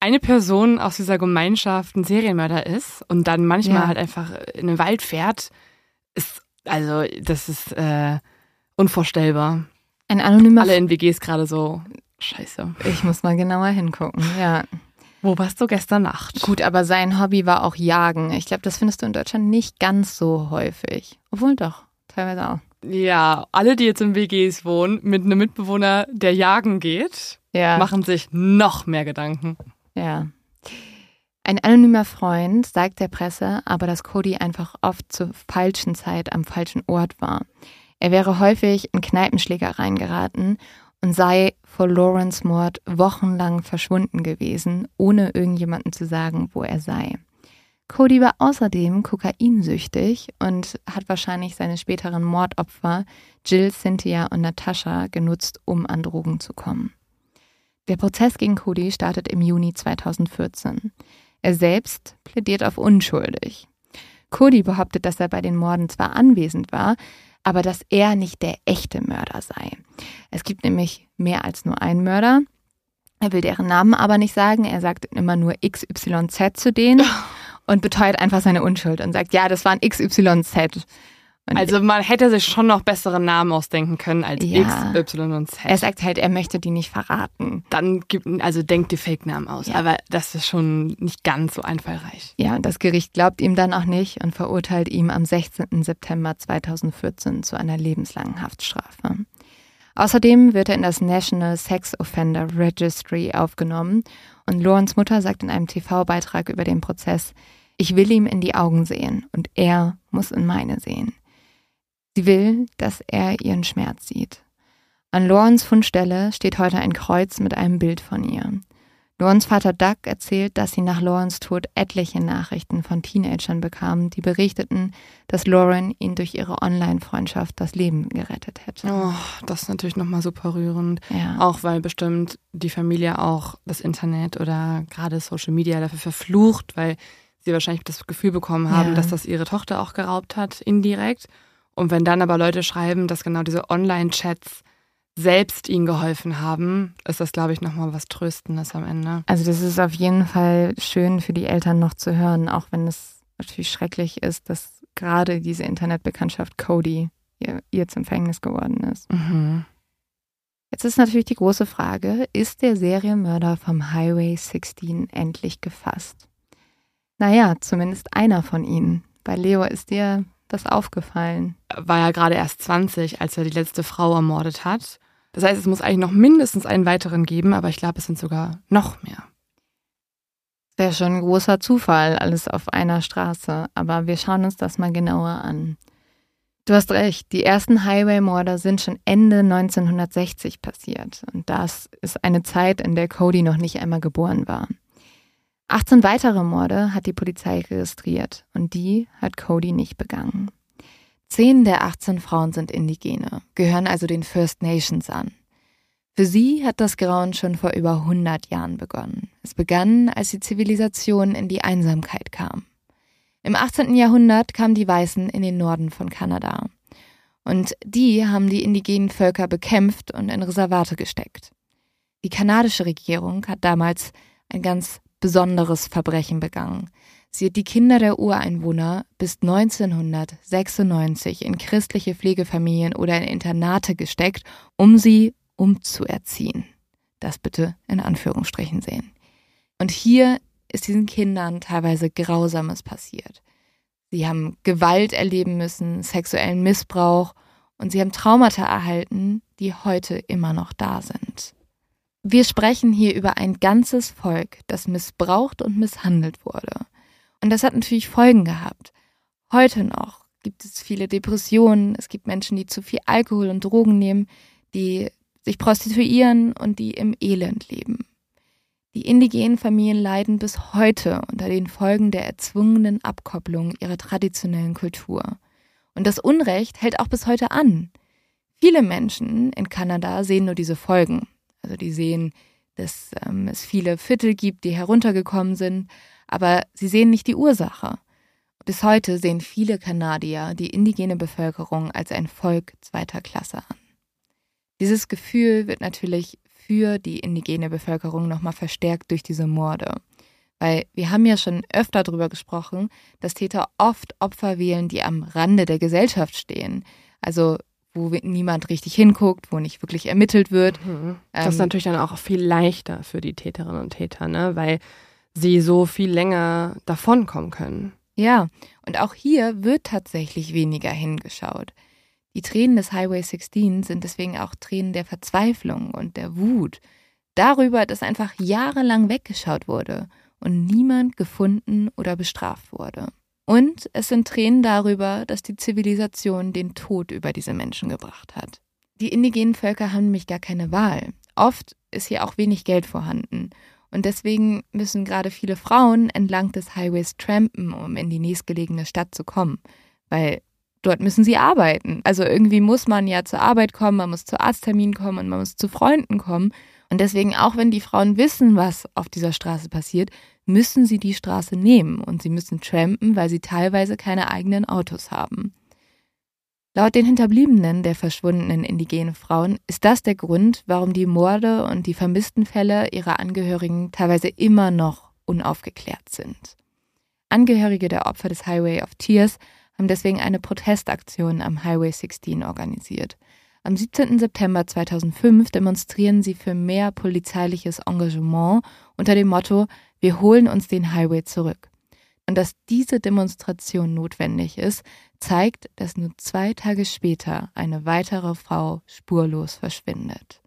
eine Person aus dieser Gemeinschaft ein Serienmörder ist und dann manchmal ja. halt einfach in den Wald fährt, ist, also, das ist äh, unvorstellbar. Ein anonymer. Alle in WGs gerade so, scheiße. Ich muss mal genauer hingucken, ja. Wo warst du gestern Nacht? Gut, aber sein Hobby war auch Jagen. Ich glaube, das findest du in Deutschland nicht ganz so häufig. Obwohl doch, teilweise auch. Ja, alle, die jetzt in WGs wohnen, mit einem Mitbewohner, der jagen geht, ja. machen sich noch mehr Gedanken. Ja. Ein anonymer Freund sagt der Presse aber, dass Cody einfach oft zur falschen Zeit am falschen Ort war. Er wäre häufig in Kneipenschlägereien geraten und sei vor Lawrence Mord wochenlang verschwunden gewesen, ohne irgendjemandem zu sagen, wo er sei. Cody war außerdem kokainsüchtig und hat wahrscheinlich seine späteren Mordopfer Jill, Cynthia und Natascha genutzt, um an Drogen zu kommen. Der Prozess gegen Cody startet im Juni 2014. Er selbst plädiert auf unschuldig. Cody behauptet, dass er bei den Morden zwar anwesend war, aber dass er nicht der echte Mörder sei. Es gibt nämlich mehr als nur einen Mörder. Er will deren Namen aber nicht sagen. Er sagt immer nur XYZ zu denen und beteuert einfach seine Unschuld und sagt, ja, das waren XYZ. Und also man hätte sich schon noch bessere Namen ausdenken können als ja. X, Y und Z. Er sagt halt, er möchte die nicht verraten. Dann gibt, also denkt die Fake-Namen aus. Ja. Aber das ist schon nicht ganz so einfallreich. Ja, und das Gericht glaubt ihm dann auch nicht und verurteilt ihm am 16. September 2014 zu einer lebenslangen Haftstrafe. Außerdem wird er in das National Sex Offender Registry aufgenommen und Lawrence Mutter sagt in einem TV-Beitrag über den Prozess, ich will ihm in die Augen sehen und er muss in meine sehen. Sie will, dass er ihren Schmerz sieht. An Lorens Fundstelle steht heute ein Kreuz mit einem Bild von ihr. Lorens Vater Doug erzählt, dass sie nach Lorens Tod etliche Nachrichten von Teenagern bekam, die berichteten, dass Lauren ihn durch ihre Online-Freundschaft das Leben gerettet hätte. Oh, das ist natürlich nochmal super rührend. Ja. Auch weil bestimmt die Familie auch das Internet oder gerade Social Media dafür verflucht, weil sie wahrscheinlich das Gefühl bekommen haben, ja. dass das ihre Tochter auch geraubt hat, indirekt. Und wenn dann aber Leute schreiben, dass genau diese Online-Chats selbst ihnen geholfen haben, ist das, glaube ich, nochmal was Tröstendes am Ende. Also das ist auf jeden Fall schön für die Eltern noch zu hören, auch wenn es natürlich schrecklich ist, dass gerade diese Internetbekanntschaft Cody ihr, ihr zum Verhängnis geworden ist. Mhm. Jetzt ist natürlich die große Frage, ist der Serienmörder vom Highway 16 endlich gefasst? Naja, zumindest einer von ihnen. Bei Leo ist dir das aufgefallen? War ja gerade erst 20, als er die letzte Frau ermordet hat. Das heißt, es muss eigentlich noch mindestens einen weiteren geben, aber ich glaube, es sind sogar noch mehr. Wäre schon ein großer Zufall, alles auf einer Straße. Aber wir schauen uns das mal genauer an. Du hast recht, die ersten Highway-Morde sind schon Ende 1960 passiert. Und das ist eine Zeit, in der Cody noch nicht einmal geboren war. 18 weitere Morde hat die Polizei registriert und die hat Cody nicht begangen. Zehn der 18 Frauen sind Indigene, gehören also den First Nations an. Für sie hat das Grauen schon vor über 100 Jahren begonnen. Es begann, als die Zivilisation in die Einsamkeit kam. Im 18. Jahrhundert kamen die Weißen in den Norden von Kanada. Und die haben die indigenen Völker bekämpft und in Reservate gesteckt. Die kanadische Regierung hat damals ein ganz besonderes Verbrechen begangen. Sie hat die Kinder der Ureinwohner bis 1996 in christliche Pflegefamilien oder in Internate gesteckt, um sie umzuerziehen. Das bitte in Anführungsstrichen sehen. Und hier ist diesen Kindern teilweise Grausames passiert. Sie haben Gewalt erleben müssen, sexuellen Missbrauch und sie haben Traumata erhalten, die heute immer noch da sind. Wir sprechen hier über ein ganzes Volk, das missbraucht und misshandelt wurde. Und das hat natürlich Folgen gehabt. Heute noch gibt es viele Depressionen, es gibt Menschen, die zu viel Alkohol und Drogen nehmen, die sich prostituieren und die im Elend leben. Die indigenen Familien leiden bis heute unter den Folgen der erzwungenen Abkopplung ihrer traditionellen Kultur. Und das Unrecht hält auch bis heute an. Viele Menschen in Kanada sehen nur diese Folgen. Also die sehen, dass ähm, es viele Viertel gibt, die heruntergekommen sind, aber sie sehen nicht die Ursache. Bis heute sehen viele Kanadier die indigene Bevölkerung als ein Volk zweiter Klasse an. Dieses Gefühl wird natürlich für die indigene Bevölkerung nochmal verstärkt durch diese Morde. Weil wir haben ja schon öfter darüber gesprochen, dass Täter oft Opfer wählen, die am Rande der Gesellschaft stehen. Also wo niemand richtig hinguckt, wo nicht wirklich ermittelt wird. Mhm. Das ähm, ist natürlich dann auch viel leichter für die Täterinnen und Täter, ne? weil sie so viel länger davonkommen können. Ja, und auch hier wird tatsächlich weniger hingeschaut. Die Tränen des Highway 16 sind deswegen auch Tränen der Verzweiflung und der Wut. Darüber, dass einfach jahrelang weggeschaut wurde und niemand gefunden oder bestraft wurde. Und es sind Tränen darüber, dass die Zivilisation den Tod über diese Menschen gebracht hat. Die indigenen Völker haben nämlich gar keine Wahl. Oft ist hier auch wenig Geld vorhanden. Und deswegen müssen gerade viele Frauen entlang des Highways trampen, um in die nächstgelegene Stadt zu kommen. Weil dort müssen sie arbeiten. Also irgendwie muss man ja zur Arbeit kommen, man muss zu Arztterminen kommen und man muss zu Freunden kommen. Und deswegen, auch wenn die Frauen wissen, was auf dieser Straße passiert, müssen sie die Straße nehmen und sie müssen trampen, weil sie teilweise keine eigenen Autos haben. Laut den Hinterbliebenen der verschwundenen indigenen Frauen ist das der Grund, warum die Morde und die vermissten Fälle ihrer Angehörigen teilweise immer noch unaufgeklärt sind. Angehörige der Opfer des Highway of Tears haben deswegen eine Protestaktion am Highway 16 organisiert. Am 17. September 2005 demonstrieren sie für mehr polizeiliches Engagement unter dem Motto Wir holen uns den Highway zurück. Und dass diese Demonstration notwendig ist, zeigt, dass nur zwei Tage später eine weitere Frau spurlos verschwindet.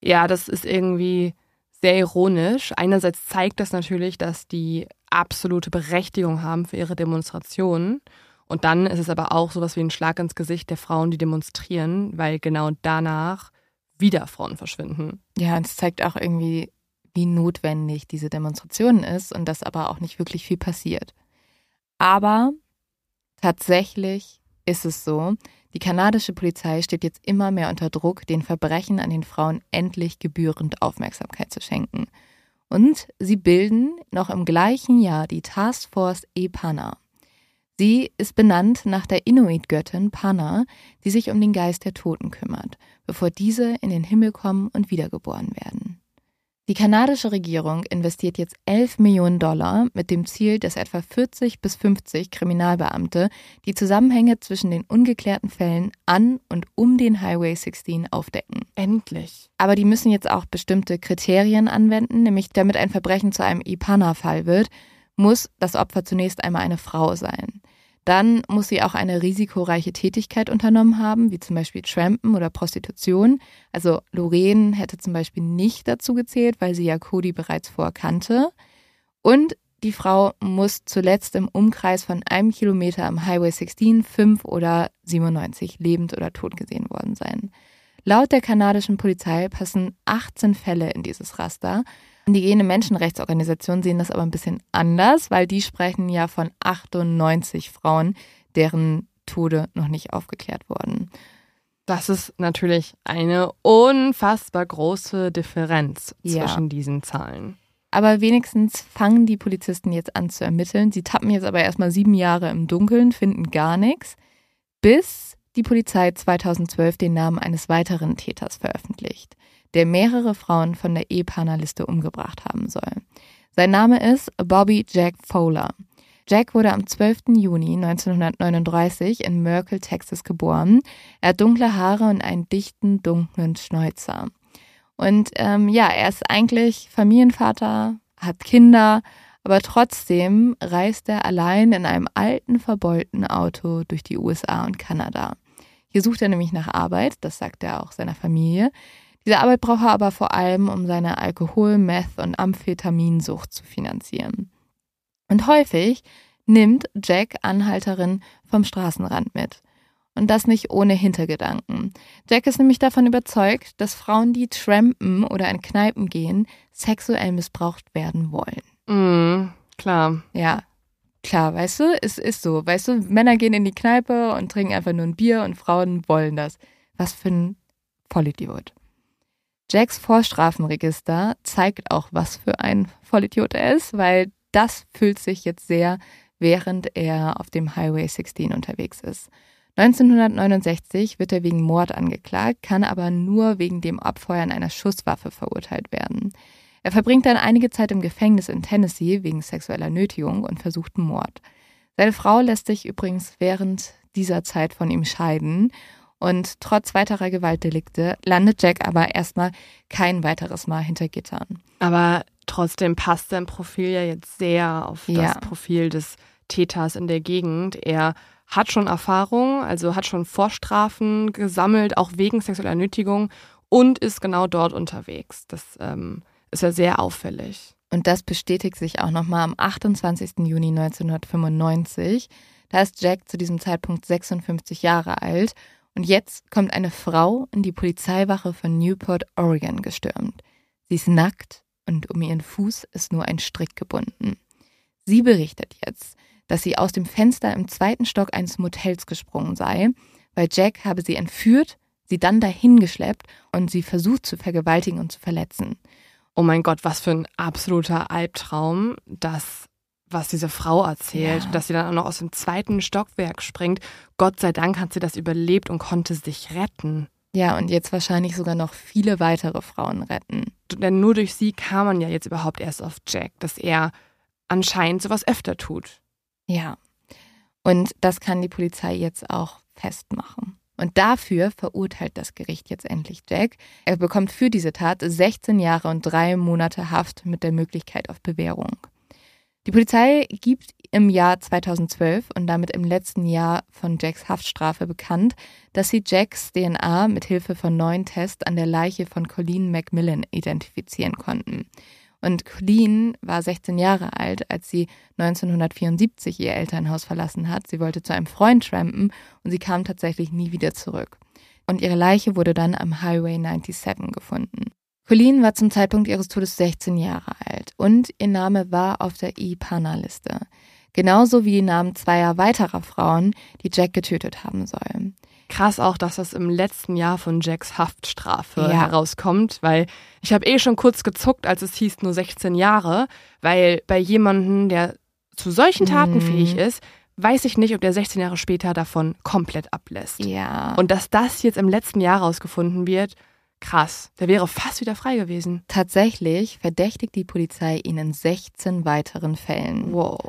Ja, das ist irgendwie sehr ironisch. Einerseits zeigt das natürlich, dass die absolute Berechtigung haben für ihre Demonstrationen. Und dann ist es aber auch sowas wie ein Schlag ins Gesicht der Frauen, die demonstrieren, weil genau danach wieder Frauen verschwinden. Ja, und es zeigt auch irgendwie, wie notwendig diese Demonstration ist und dass aber auch nicht wirklich viel passiert. Aber tatsächlich ist es so, die kanadische Polizei steht jetzt immer mehr unter Druck, den Verbrechen an den Frauen endlich gebührend Aufmerksamkeit zu schenken. Und sie bilden noch im gleichen Jahr die Task Force EPANA. Sie ist benannt nach der Inuit-Göttin Pana, die sich um den Geist der Toten kümmert, bevor diese in den Himmel kommen und wiedergeboren werden. Die kanadische Regierung investiert jetzt 11 Millionen Dollar mit dem Ziel, dass etwa 40 bis 50 Kriminalbeamte die Zusammenhänge zwischen den ungeklärten Fällen an und um den Highway 16 aufdecken. Endlich. Aber die müssen jetzt auch bestimmte Kriterien anwenden, nämlich damit ein Verbrechen zu einem IPANA-Fall wird, muss das Opfer zunächst einmal eine Frau sein. Dann muss sie auch eine risikoreiche Tätigkeit unternommen haben, wie zum Beispiel Trampen oder Prostitution. Also Lorraine hätte zum Beispiel nicht dazu gezählt, weil sie ja Cody bereits vorkannte. Und die Frau muss zuletzt im Umkreis von einem Kilometer am Highway 16, 5 oder 97 lebend oder tot gesehen worden sein. Laut der kanadischen Polizei passen 18 Fälle in dieses Raster. Indigene Menschenrechtsorganisationen sehen das aber ein bisschen anders, weil die sprechen ja von 98 Frauen, deren Tode noch nicht aufgeklärt wurden. Das ist natürlich eine unfassbar große Differenz Ja. zwischen diesen Zahlen. Aber wenigstens fangen die Polizisten jetzt an zu ermitteln. Sie tappen jetzt aber erstmal sieben Jahre im Dunkeln, finden gar nichts, bis die Polizei 2012 den Namen eines weiteren Täters veröffentlicht, der mehrere Frauen von der E-Pana-Liste umgebracht haben soll. Sein Name ist Bobby Jack Fowler. Jack wurde am 12. Juni 1939 in Merkel, Texas geboren. Er hat dunkle Haare und einen dichten, dunklen Schnäuzer. Und ähm, ja, er ist eigentlich Familienvater, hat Kinder, aber trotzdem reist er allein in einem alten, verbeulten Auto durch die USA und Kanada. Hier sucht er nämlich nach Arbeit, das sagt er auch seiner Familie. Diese Arbeit braucht er aber vor allem, um seine Alkohol-, Meth- und Amphetaminsucht zu finanzieren. Und häufig nimmt Jack Anhalterin vom Straßenrand mit. Und das nicht ohne Hintergedanken. Jack ist nämlich davon überzeugt, dass Frauen, die trampen oder in Kneipen gehen, sexuell missbraucht werden wollen. Mhm, klar. Ja, klar, weißt du, es ist so. Weißt du, Männer gehen in die Kneipe und trinken einfach nur ein Bier und Frauen wollen das. Was für ein Vollidiot. Jacks Vorstrafenregister zeigt auch, was für ein Vollidiot er ist, weil das füllt sich jetzt sehr, während er auf dem Highway 16 unterwegs ist. 1969 wird er wegen Mord angeklagt, kann aber nur wegen dem Abfeuern einer Schusswaffe verurteilt werden. Er verbringt dann einige Zeit im Gefängnis in Tennessee wegen sexueller Nötigung und versuchten Mord. Seine Frau lässt sich übrigens während dieser Zeit von ihm scheiden und trotz weiterer Gewaltdelikte landet Jack aber erstmal kein weiteres Mal hinter Gittern. Aber trotzdem passt sein Profil ja jetzt sehr auf das Ja. Profil des Täters in der Gegend. Er hat schon Erfahrung, also hat schon Vorstrafen gesammelt, auch wegen sexueller Nötigung und ist genau dort unterwegs. Das ähm, ist ja sehr auffällig. Und das bestätigt sich auch nochmal am 28. Juni 1995. Da ist Jack zu diesem Zeitpunkt 56 Jahre alt und jetzt kommt eine Frau in die Polizeiwache von Newport, Oregon gestürmt. Sie ist nackt und um ihren Fuß ist nur ein Strick gebunden. Sie berichtet jetzt, dass sie aus dem Fenster im zweiten Stock eines Motels gesprungen sei, weil Jack habe sie entführt, sie dann dahin geschleppt und sie versucht zu vergewaltigen und zu verletzen. Oh mein Gott, was für ein absoluter Albtraum, das, was diese Frau erzählt, Ja. dass sie dann auch noch aus dem zweiten Stockwerk springt. Gott sei Dank hat sie das überlebt und konnte sich retten. Ja, und jetzt wahrscheinlich sogar noch viele weitere Frauen retten. Denn nur durch sie kam man ja jetzt überhaupt erst auf Jack, dass er anscheinend sowas öfter tut. Ja. Und das kann die Polizei jetzt auch festmachen. Und dafür verurteilt das Gericht jetzt endlich Jack. Er bekommt für diese Tat 16 Jahre und drei Monate Haft mit der Möglichkeit auf Bewährung. Die Polizei gibt im Jahr 2012 und damit im letzten Jahr von Jacks Haftstrafe bekannt, dass sie Jacks DNA mit Hilfe von neuen Tests an der Leiche von Colleen Macmillan identifizieren konnten. Und Colleen war 16 Jahre alt, als sie 1974 ihr Elternhaus verlassen hat. Sie wollte zu einem Freund trampen und sie kam tatsächlich nie wieder zurück. Und ihre Leiche wurde dann am Highway 97 gefunden. Colleen war zum Zeitpunkt ihres Todes 16 Jahre alt und ihr Name war auf der E-Pana-Liste. Genauso wie die Namen zweier weiterer Frauen, die Jack getötet haben soll. Krass auch, dass das im letzten Jahr von Jacks Haftstrafe Ja. herauskommt, weil ich habe eh schon kurz gezuckt, als es hieß nur 16 Jahre, weil bei jemandem, der zu solchen Taten Mhm. fähig ist, weiß ich nicht, ob der 16 Jahre später davon komplett ablässt. Ja. Und dass das jetzt im letzten Jahr rausgefunden wird, krass. Der wäre fast wieder frei gewesen. tatsächlich verdächtigt die Polizei ihn in 16 weiteren Fällen. Wow.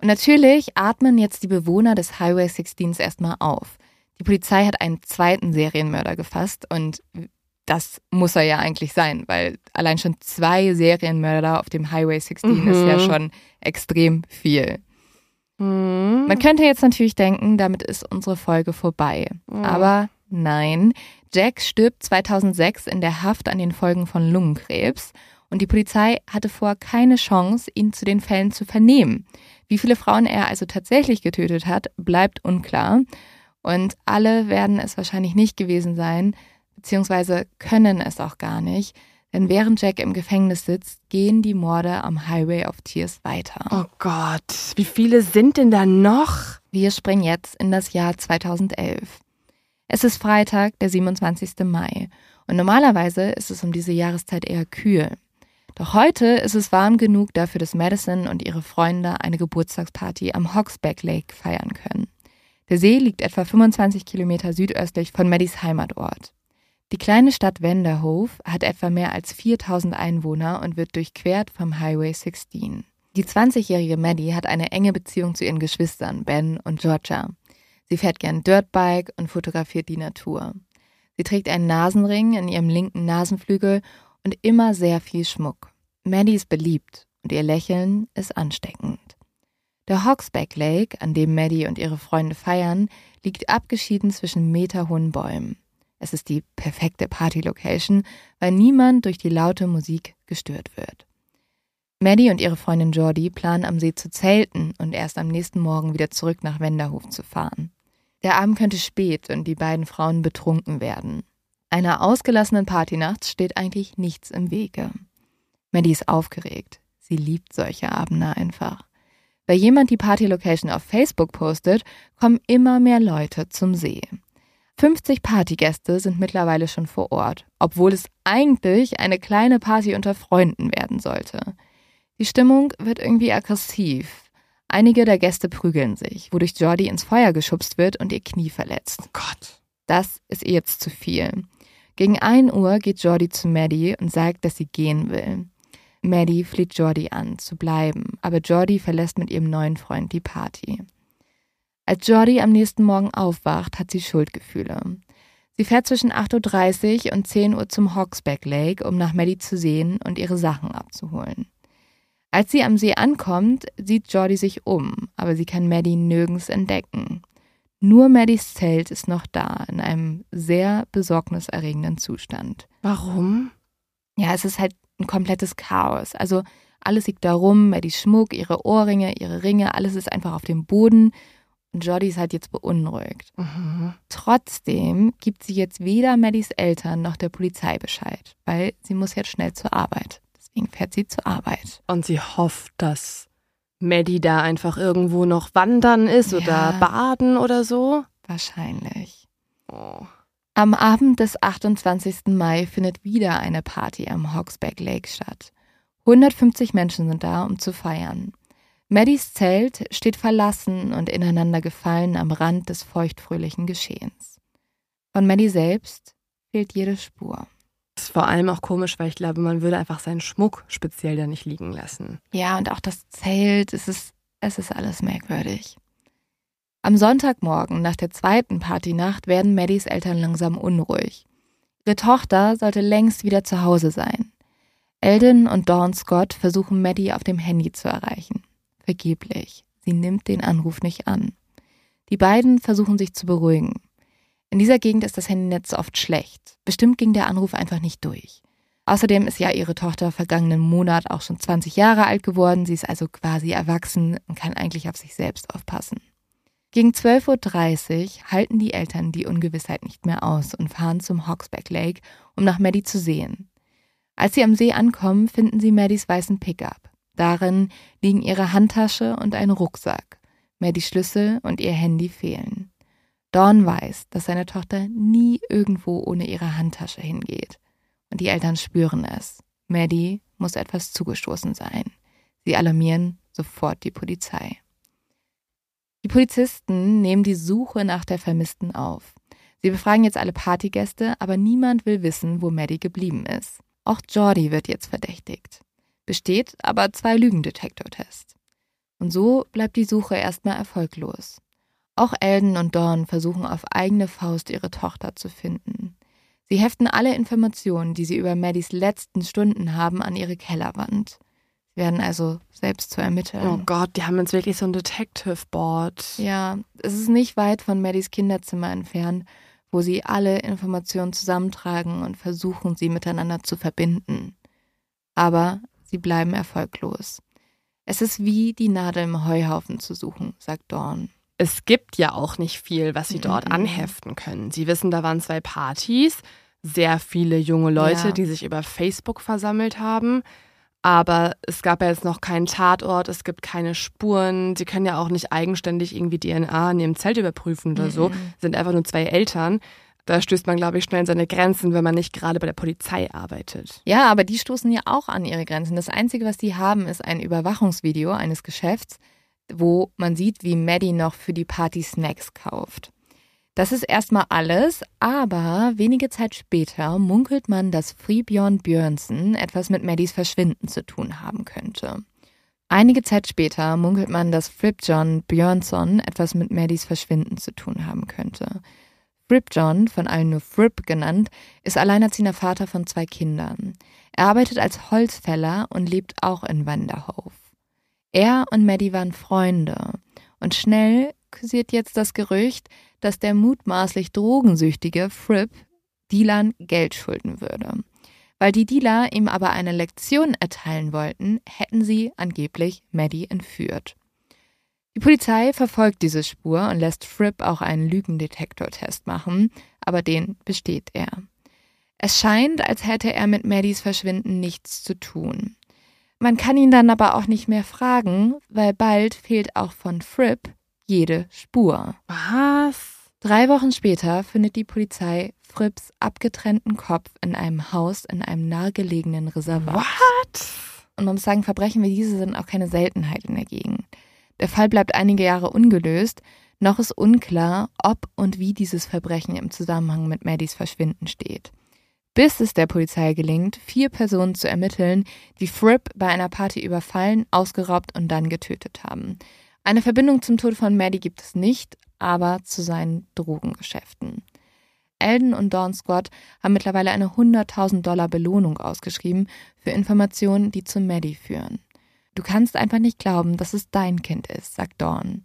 Und natürlich atmen jetzt die Bewohner des Highway 16 erstmal auf. Die Polizei hat einen zweiten Serienmörder gefasst und das muss er ja eigentlich sein, weil allein schon zwei Serienmörder auf dem Highway 16 ist Mhm. ja schon extrem viel. Mhm. Man könnte jetzt natürlich denken, damit ist unsere Folge vorbei. Mhm. Aber nein, Jack stirbt 2006 in der Haft an den Folgen von Lungenkrebs Und die Polizei hatte vor keine Chance, ihn zu den Fällen zu vernehmen. Wie viele Frauen er also tatsächlich getötet hat, bleibt unklar. Und alle werden es wahrscheinlich nicht gewesen sein, beziehungsweise können es auch gar nicht. Denn während Jack im Gefängnis sitzt, gehen die Morde am Highway of Tears weiter. Oh Gott, wie viele sind denn da noch? Wir springen jetzt in das Jahr 2011. Es ist Freitag, der 27. Mai. Und normalerweise ist es um diese Jahreszeit eher kühl. Doch heute ist es warm genug dafür, dass Madison und ihre Freunde eine Geburtstagsparty am Hogsback Lake feiern können. Der See liegt etwa 25 Kilometer südöstlich von Maddys Heimatort. Die kleine Stadt Vanderhove hat etwa mehr als 4000 Einwohner und wird durchquert vom Highway 16. Die 20-jährige Maddie hat eine enge Beziehung zu ihren Geschwistern Ben und Georgia. Sie fährt gern Dirtbike und fotografiert die Natur. Sie trägt einen Nasenring in ihrem linken Nasenflügel und immer sehr viel Schmuck. Maddie ist beliebt und ihr Lächeln ist ansteckend. Der Hogsback Lake, an dem Maddie und ihre Freunde feiern, liegt abgeschieden zwischen meterhohen Bäumen. Es ist die perfekte Party-Location, weil niemand durch die laute Musik gestört wird. Maddie und ihre Freundin Jordi planen am See zu zelten und erst am nächsten Morgen wieder zurück nach Wenderhof zu fahren. Der Abend könnte spät und die beiden Frauen betrunken werden. Einer ausgelassenen Partynacht steht eigentlich nichts im Wege. Maddie ist aufgeregt. Sie liebt solche Abende einfach. Weil jemand die Party-Location auf Facebook postet, kommen immer mehr Leute zum See. 50 Partygäste sind mittlerweile schon vor Ort, obwohl es eigentlich eine kleine Party unter Freunden werden sollte. Die Stimmung wird irgendwie aggressiv. Einige der Gäste prügeln sich, wodurch Jordi ins Feuer geschubst wird und ihr Knie verletzt. Oh Gott. Das ist ihr jetzt zu viel. Gegen 1 Uhr geht Jordi zu Maddie und sagt, dass sie gehen will. Maddie fleht Jordi an, zu bleiben, aber Jordi verlässt mit ihrem neuen Freund die Party. Als Jordi am nächsten Morgen aufwacht, hat sie Schuldgefühle. Sie fährt zwischen 8.30 Uhr und 10 Uhr zum Hawksback Lake, um nach Maddie zu sehen und ihre Sachen abzuholen. Als sie am See ankommt, sieht Jordi sich um, aber sie kann Maddie nirgends entdecken. Nur Maddies Zelt ist noch da, in einem sehr besorgniserregenden Zustand. Warum? Ja, es ist halt ein komplettes Chaos. Also alles liegt da rum, Maddies Schmuck, ihre Ohrringe, ihre Ringe, alles ist einfach auf dem Boden und Jordi ist halt jetzt beunruhigt. Mhm. Trotzdem gibt sie jetzt weder Maddies Eltern noch der Polizei Bescheid, weil sie muss jetzt schnell zur Arbeit. Deswegen fährt sie zur Arbeit. Und sie hofft, dass Maddie da einfach irgendwo noch wandern ist ja. oder baden oder so. Wahrscheinlich. Oh. Am Abend des 28. Mai findet wieder eine Party am Hogsback Lake statt. 150 Menschen sind da, um zu feiern. Maddies Zelt steht verlassen und ineinander gefallen am Rand des feuchtfröhlichen Geschehens. Von Maddie selbst fehlt jede Spur. Ist vor allem auch komisch, weil ich glaube, man würde einfach seinen Schmuck speziell da nicht liegen lassen. Ja, und auch das Zelt, es ist, es ist alles merkwürdig. Am Sonntagmorgen nach der zweiten Partynacht werden Maddies Eltern langsam unruhig. Ihre Tochter sollte längst wieder zu Hause sein. Eldon und Dawn Scott versuchen Maddie auf dem Handy zu erreichen. Vergeblich. Sie nimmt den Anruf nicht an. Die beiden versuchen sich zu beruhigen. In dieser Gegend ist das Handynetz oft schlecht. Bestimmt ging der Anruf einfach nicht durch. Außerdem ist ja ihre Tochter vergangenen Monat auch schon 20 Jahre alt geworden. Sie ist also quasi erwachsen und kann eigentlich auf sich selbst aufpassen. Gegen 12.30 Uhr halten die Eltern die Ungewissheit nicht mehr aus und fahren zum Hawksback Lake, um nach Maddie zu sehen. Als sie am See ankommen, finden sie Maddies weißen Pickup. Darin liegen ihre Handtasche und ein Rucksack. Maddie Schlüssel und ihr Handy fehlen. Dawn weiß, dass seine Tochter nie irgendwo ohne ihre Handtasche hingeht. Und die Eltern spüren es. Maddie muss etwas zugestoßen sein. Sie alarmieren sofort die Polizei. Die Polizisten nehmen die Suche nach der Vermissten auf. Sie befragen jetzt alle Partygäste, aber niemand will wissen, wo Maddie geblieben ist. Auch Jordi wird jetzt verdächtigt besteht aber zwei Lügendetektortests. Und so bleibt die Suche erstmal erfolglos. Auch Elden und Dawn versuchen auf eigene Faust ihre Tochter zu finden. Sie heften alle Informationen, die sie über Maddies letzten Stunden haben, an ihre Kellerwand. Sie werden also selbst zu ermitteln. Oh Gott, die haben jetzt wirklich so ein Detective Board. Ja, es ist nicht weit von Maddies Kinderzimmer entfernt, wo sie alle Informationen zusammentragen und versuchen, sie miteinander zu verbinden. Aber sie bleiben erfolglos. Es ist wie die Nadel im Heuhaufen zu suchen, sagt Dawn. Es gibt ja auch nicht viel, was sie dort Mhm. anheften können. Sie wissen, da waren zwei Partys, sehr viele junge Leute, Ja. die sich über Facebook versammelt haben. Aber es gab ja jetzt noch keinen Tatort, es gibt keine Spuren. Sie können ja auch nicht eigenständig irgendwie DNA in ihrem Zelt überprüfen oder so. Mhm. Sind einfach nur zwei Eltern. Da stößt man, glaube ich, schnell an seine Grenzen, wenn man nicht gerade bei der Polizei arbeitet. Ja, aber die stoßen ja auch an ihre Grenzen. Das Einzige, was die haben, ist ein Überwachungsvideo eines Geschäfts, wo man sieht, wie Maddie noch für die Party Snacks kauft. Das ist erstmal alles, aber wenige Zeit später munkelt man, dass Fribjörn Björnsen etwas mit Maddies Verschwinden zu tun haben könnte. Einige Zeit später munkelt man, dass Fribjörn Björnsson etwas mit Maddies Verschwinden zu tun haben könnte. Fribjörn, von allen nur Frib genannt, ist alleinerziehender Vater von zwei Kindern. Er arbeitet als Holzfäller und lebt auch in Wanderhof. Er und Maddie waren Freunde. Und schnell kursiert jetzt das Gerücht, dass der mutmaßlich drogensüchtige Fripp Dealern Geld schulden würde. Weil die Dealer ihm aber eine Lektion erteilen wollten, hätten sie angeblich Maddie entführt. Die Polizei verfolgt diese Spur und lässt Fripp auch einen Lügendetektortest machen, aber den besteht er. Es scheint, als hätte er mit Maddies Verschwinden nichts zu tun. Man kann ihn dann aber auch nicht mehr fragen, weil bald fehlt auch von Fripp jede Spur. Was? Drei Wochen später findet die Polizei Fripps abgetrennten Kopf in einem Haus in einem nahegelegenen Reservat. What? Und man muss sagen, Verbrechen wie diese sind auch keine Seltenheit in der Gegend. Der Fall bleibt einige Jahre ungelöst. Noch ist unklar, ob und wie dieses Verbrechen im Zusammenhang mit Maddies Verschwinden steht. Bis es der Polizei gelingt, vier Personen zu ermitteln, die Fripp bei einer Party überfallen, ausgeraubt und dann getötet haben. Eine Verbindung zum Tod von Maddie gibt es nicht, aber zu seinen Drogengeschäften. Elden und Dawn Scott haben mittlerweile eine 100.000 Dollar Belohnung ausgeschrieben für Informationen, die zu Maddie führen. Du kannst einfach nicht glauben, dass es dein Kind ist, sagt Dawn.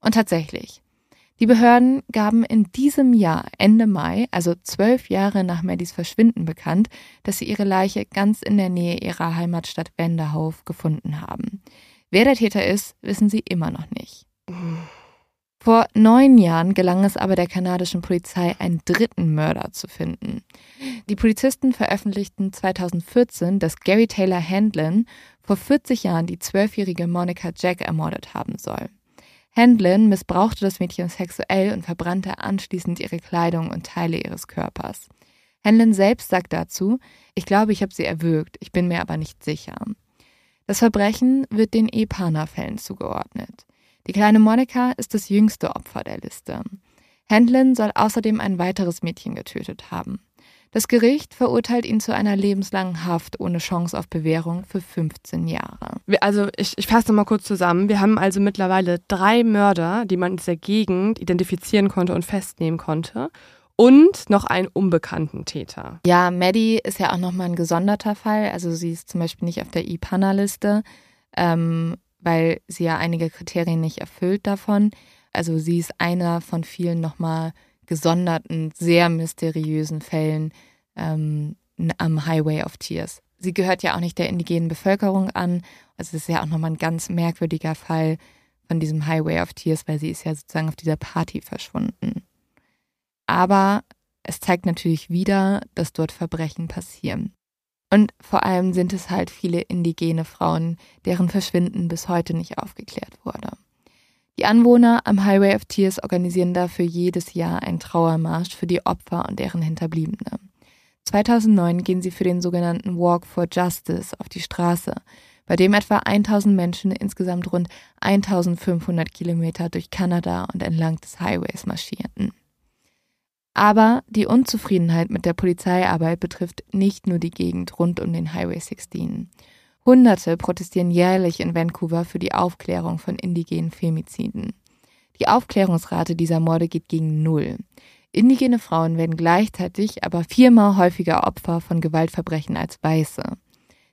Und tatsächlich. Die Behörden gaben in diesem Jahr, Ende Mai, also zwölf Jahre nach Maddies Verschwinden bekannt, dass sie ihre Leiche ganz in der Nähe ihrer Heimatstadt Wenderhof gefunden haben. Wer der Täter ist, wissen sie immer noch nicht. Vor neun Jahren gelang es aber der kanadischen Polizei, einen dritten Mörder zu finden. Die Polizisten veröffentlichten 2014, dass Gary Taylor Handlin vor 40 Jahren die zwölfjährige Monica Jack ermordet haben soll. Handlin missbrauchte das Mädchen sexuell und verbrannte anschließend ihre Kleidung und Teile ihres Körpers. Handlin selbst sagt dazu, ich glaube, ich habe sie erwürgt, ich bin mir aber nicht sicher. Das Verbrechen wird den Epana-Fällen zugeordnet. Die kleine Monika ist das jüngste Opfer der Liste. Handlin soll außerdem ein weiteres Mädchen getötet haben. Das Gericht verurteilt ihn zu einer lebenslangen Haft ohne Chance auf Bewährung für 15 Jahre. Also ich, ich fasse mal kurz zusammen. Wir haben also mittlerweile drei Mörder, die man in dieser Gegend identifizieren konnte und festnehmen konnte. Und noch einen unbekannten Täter. Ja, Maddie ist ja auch nochmal ein gesonderter Fall. Also sie ist zum Beispiel nicht auf der IPANA-Liste, ähm, weil sie ja einige Kriterien nicht erfüllt davon. Also sie ist einer von vielen nochmal gesonderten, sehr mysteriösen Fällen ähm, am Highway of Tears. Sie gehört ja auch nicht der indigenen Bevölkerung an. Also es ist ja auch nochmal ein ganz merkwürdiger Fall von diesem Highway of Tears, weil sie ist ja sozusagen auf dieser Party verschwunden. Aber es zeigt natürlich wieder, dass dort Verbrechen passieren. Und vor allem sind es halt viele indigene Frauen, deren Verschwinden bis heute nicht aufgeklärt wurde. Die Anwohner am Highway of Tears organisieren dafür jedes Jahr einen Trauermarsch für die Opfer und deren Hinterbliebene. 2009 gehen sie für den sogenannten Walk for Justice auf die Straße, bei dem etwa 1000 Menschen insgesamt rund 1500 Kilometer durch Kanada und entlang des Highways marschierten. Aber die Unzufriedenheit mit der Polizeiarbeit betrifft nicht nur die Gegend rund um den Highway 16. Hunderte protestieren jährlich in Vancouver für die Aufklärung von indigenen Femiziden. Die Aufklärungsrate dieser Morde geht gegen Null. Indigene Frauen werden gleichzeitig aber viermal häufiger Opfer von Gewaltverbrechen als Weiße.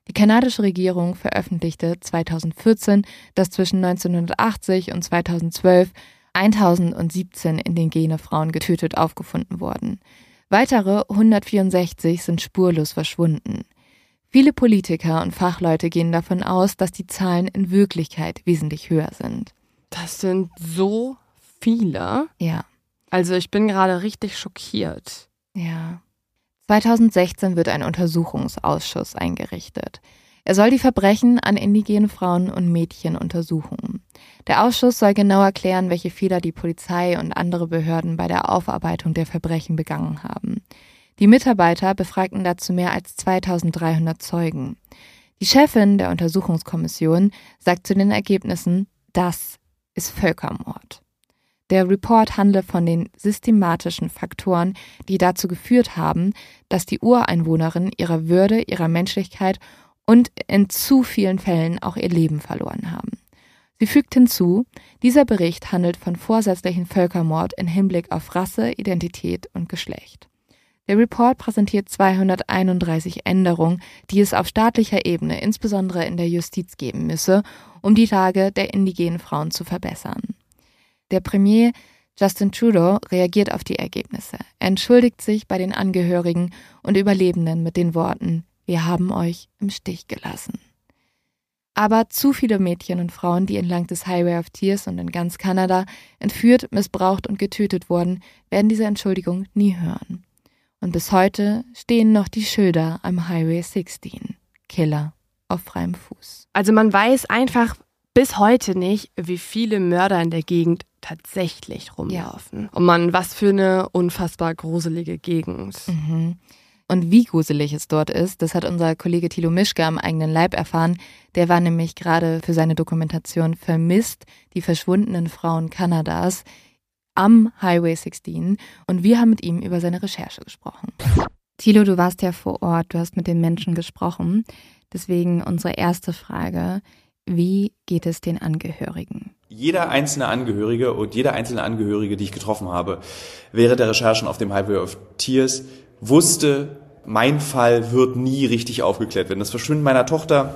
Die kanadische Regierung veröffentlichte 2014, dass zwischen 1980 und 2012 1017 indigene Frauen getötet aufgefunden wurden. Weitere 164 sind spurlos verschwunden. Viele Politiker und Fachleute gehen davon aus, dass die Zahlen in Wirklichkeit wesentlich höher sind. Das sind so viele. Ja. Also ich bin gerade richtig schockiert. Ja. 2016 wird ein Untersuchungsausschuss eingerichtet. Er soll die Verbrechen an indigenen Frauen und Mädchen untersuchen. Der Ausschuss soll genau erklären, welche Fehler die Polizei und andere Behörden bei der Aufarbeitung der Verbrechen begangen haben. Die Mitarbeiter befragten dazu mehr als 2300 Zeugen. Die Chefin der Untersuchungskommission sagt zu den Ergebnissen, das ist Völkermord. Der Report handle von den systematischen Faktoren, die dazu geführt haben, dass die Ureinwohnerinnen ihrer Würde, ihrer Menschlichkeit und in zu vielen Fällen auch ihr Leben verloren haben. Sie fügt hinzu, dieser Bericht handelt von vorsätzlichen Völkermord in Hinblick auf Rasse, Identität und Geschlecht. Der Report präsentiert 231 Änderungen, die es auf staatlicher Ebene, insbesondere in der Justiz, geben müsse, um die Lage der indigenen Frauen zu verbessern. Der Premier Justin Trudeau reagiert auf die Ergebnisse. Er entschuldigt sich bei den Angehörigen und Überlebenden mit den Worten, wir haben euch im Stich gelassen. Aber zu viele Mädchen und Frauen, die entlang des Highway of Tears und in ganz Kanada entführt, missbraucht und getötet wurden, werden diese Entschuldigung nie hören. Und bis heute stehen noch die Schilder am Highway 16. Killer auf freiem Fuß. Also man weiß einfach bis heute nicht, wie viele Mörder in der Gegend tatsächlich rumlaufen. Ja. Und man, was für eine unfassbar gruselige Gegend. Mhm. Und wie gruselig es dort ist, das hat unser Kollege Thilo Mischke am eigenen Leib erfahren. Der war nämlich gerade für seine Dokumentation Vermisst, die verschwundenen Frauen Kanadas am Highway 16 und wir haben mit ihm über seine Recherche gesprochen. Thilo, du warst ja vor Ort, du hast mit den Menschen gesprochen. Deswegen unsere erste Frage, wie geht es den Angehörigen? Jeder einzelne Angehörige und jeder einzelne Angehörige, die ich getroffen habe, während der Recherchen auf dem Highway of Tears, wusste, mein Fall wird nie richtig aufgeklärt werden. Das Verschwinden meiner Tochter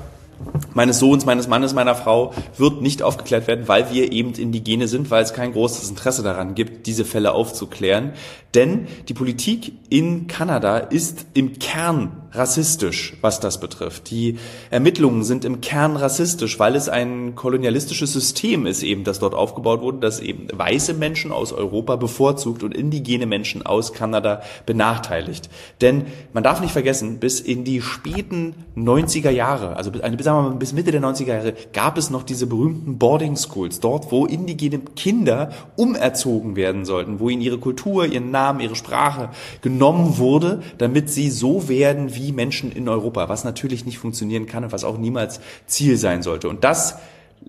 meines Sohns, meines Mannes, meiner Frau wird nicht aufgeklärt werden, weil wir eben Indigene sind, weil es kein großes Interesse daran gibt, diese Fälle aufzuklären. Denn die Politik in Kanada ist im Kern rassistisch, was das betrifft. Die Ermittlungen sind im Kern rassistisch, weil es ein kolonialistisches System ist eben, das dort aufgebaut wurde, das eben weiße Menschen aus Europa bevorzugt und indigene Menschen aus Kanada benachteiligt. Denn man darf nicht vergessen, bis in die späten 90er Jahre, also bis, sagen wir mal, bis Mitte der 90er Jahre, gab es noch diese berühmten Boarding Schools, dort, wo indigene Kinder umerzogen werden sollten, wo ihnen ihre Kultur, ihren Namen, ihre Sprache genommen wurde, damit sie so werden wie wie Menschen in Europa, was natürlich nicht funktionieren kann und was auch niemals Ziel sein sollte. Und das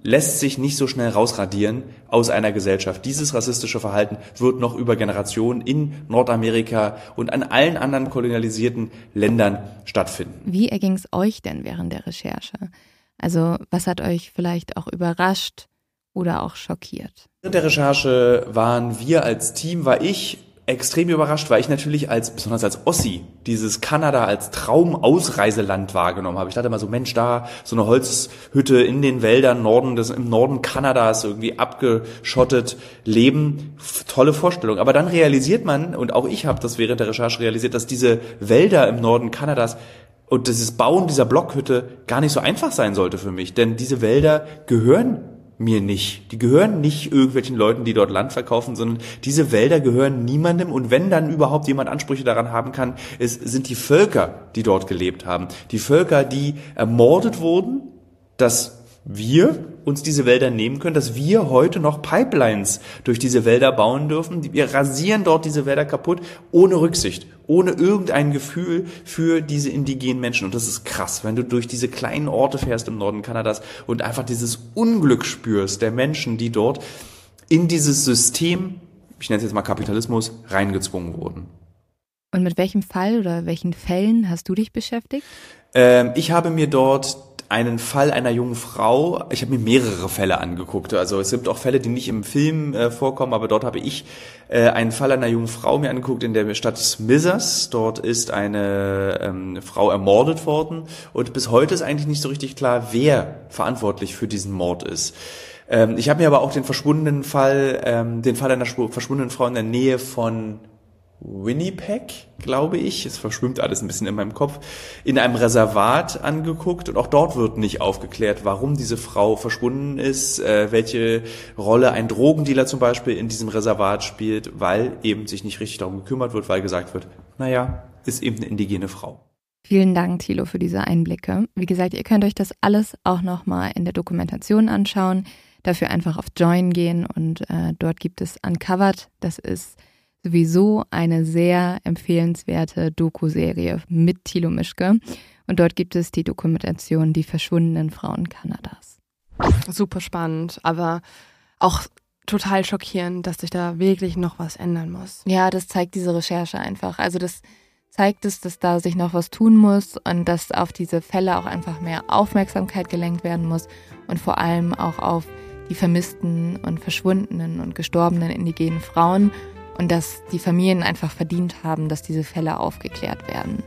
lässt sich nicht so schnell rausradieren aus einer Gesellschaft. Dieses rassistische Verhalten wird noch über Generationen in Nordamerika und an allen anderen kolonialisierten Ländern stattfinden. Wie erging es euch denn während der Recherche? Also was hat euch vielleicht auch überrascht oder auch schockiert? Während der Recherche waren wir als Team, war ich extrem überrascht, weil ich natürlich als, besonders als Ossi, dieses Kanada als Traumausreiseland wahrgenommen habe. Ich dachte immer so, Mensch, da so eine Holzhütte in den Wäldern Norden des, im Norden Kanadas irgendwie abgeschottet leben. Tolle Vorstellung. Aber dann realisiert man, und auch ich habe das während der Recherche realisiert, dass diese Wälder im Norden Kanadas und dieses Bauen dieser Blockhütte gar nicht so einfach sein sollte für mich. Denn diese Wälder gehören mir nicht. Die gehören nicht irgendwelchen Leuten, die dort Land verkaufen, sondern diese Wälder gehören niemandem. Und wenn dann überhaupt jemand Ansprüche daran haben kann, es sind die Völker, die dort gelebt haben. Die Völker, die ermordet wurden, dass wir uns diese Wälder nehmen können, dass wir heute noch Pipelines durch diese Wälder bauen dürfen. Wir rasieren dort diese Wälder kaputt, ohne Rücksicht, ohne irgendein Gefühl für diese indigenen Menschen. Und das ist krass, wenn du durch diese kleinen Orte fährst im Norden Kanadas und einfach dieses Unglück spürst der Menschen, die dort in dieses System, ich nenne es jetzt mal Kapitalismus, reingezwungen wurden. Und mit welchem Fall oder welchen Fällen hast du dich beschäftigt? Ähm, ich habe mir dort einen Fall einer jungen Frau. Ich habe mir mehrere Fälle angeguckt. Also es gibt auch Fälle, die nicht im Film äh, vorkommen, aber dort habe ich äh, einen Fall einer jungen Frau mir angeguckt in der Stadt Smithers. Dort ist eine ähm, Frau ermordet worden und bis heute ist eigentlich nicht so richtig klar, wer verantwortlich für diesen Mord ist. Ähm, ich habe mir aber auch den verschwundenen Fall, ähm, den Fall einer verschwundenen Frau in der Nähe von Winnipeg, glaube ich, es verschwimmt alles ein bisschen in meinem Kopf, in einem Reservat angeguckt und auch dort wird nicht aufgeklärt, warum diese Frau verschwunden ist, äh, welche Rolle ein Drogendealer zum Beispiel in diesem Reservat spielt, weil eben sich nicht richtig darum gekümmert wird, weil gesagt wird, naja, ist eben eine indigene Frau. Vielen Dank, Thilo, für diese Einblicke. Wie gesagt, ihr könnt euch das alles auch nochmal in der Dokumentation anschauen. Dafür einfach auf Join gehen und äh, dort gibt es Uncovered. Das ist sowieso eine sehr empfehlenswerte Doku-Serie mit Thilo Mischke. Und dort gibt es die Dokumentation Die verschwundenen Frauen Kanadas. Super spannend, aber auch total schockierend, dass sich da wirklich noch was ändern muss. Ja, das zeigt diese Recherche einfach. Also das zeigt es, dass da sich noch was tun muss und dass auf diese Fälle auch einfach mehr Aufmerksamkeit gelenkt werden muss und vor allem auch auf die vermissten und verschwundenen und gestorbenen indigenen Frauen und dass die Familien einfach verdient haben, dass diese Fälle aufgeklärt werden.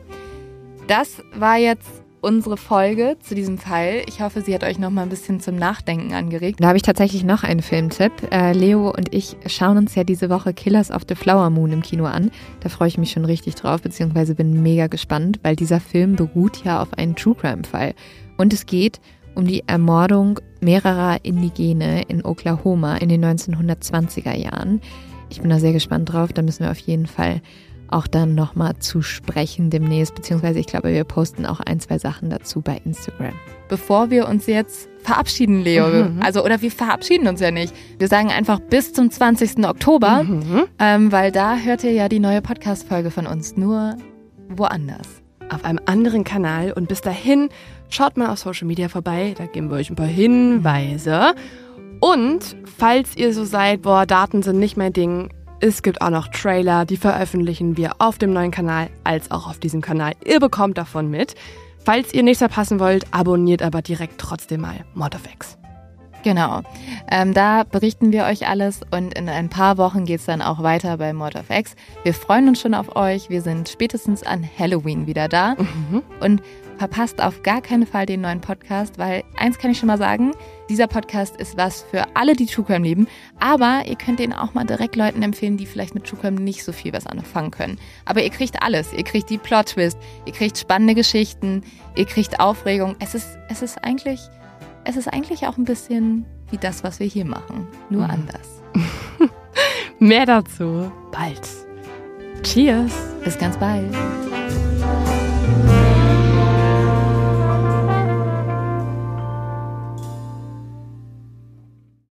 Das war jetzt unsere Folge zu diesem Fall. Ich hoffe, sie hat euch noch mal ein bisschen zum Nachdenken angeregt. Da habe ich tatsächlich noch einen Filmtipp. Äh, Leo und ich schauen uns ja diese Woche Killers of the Flower Moon im Kino an. Da freue ich mich schon richtig drauf, beziehungsweise bin mega gespannt, weil dieser Film beruht ja auf einem True Crime Fall. Und es geht um die Ermordung mehrerer Indigene in Oklahoma in den 1920er Jahren. Ich bin da sehr gespannt drauf. Da müssen wir auf jeden Fall auch dann nochmal zu sprechen demnächst, beziehungsweise ich glaube, wir posten auch ein, zwei Sachen dazu bei Instagram. Bevor wir uns jetzt verabschieden, Leo, mhm. also oder wir verabschieden uns ja nicht. Wir sagen einfach bis zum 20. Oktober, mhm. ähm, weil da hört ihr ja die neue Podcast-Folge von uns, nur woanders. Auf einem anderen Kanal und bis dahin schaut mal auf Social Media vorbei, da geben wir euch ein paar Hinweise. Und falls ihr so seid, boah, Daten sind nicht mein Ding, es gibt auch noch Trailer, die veröffentlichen wir auf dem neuen Kanal als auch auf diesem Kanal. Ihr bekommt davon mit. Falls ihr nichts verpassen wollt, abonniert aber direkt trotzdem mal Mod of X. Genau. Ähm, da berichten wir euch alles und in ein paar Wochen geht es dann auch weiter bei Mod of X. Wir freuen uns schon auf euch. Wir sind spätestens an Halloween wieder da. Mhm. Und verpasst auf gar keinen Fall den neuen Podcast, weil eins kann ich schon mal sagen, dieser Podcast ist was für alle, die True Crime lieben, aber ihr könnt den auch mal direkt Leuten empfehlen, die vielleicht mit True Crime nicht so viel was anfangen können. Aber ihr kriegt alles, ihr kriegt die Plot-Twist, ihr kriegt spannende Geschichten, ihr kriegt Aufregung. Es ist, es ist eigentlich, es ist eigentlich auch ein bisschen wie das, was wir hier machen, nur mhm. anders. Mehr dazu bald. Cheers. Bis ganz bald.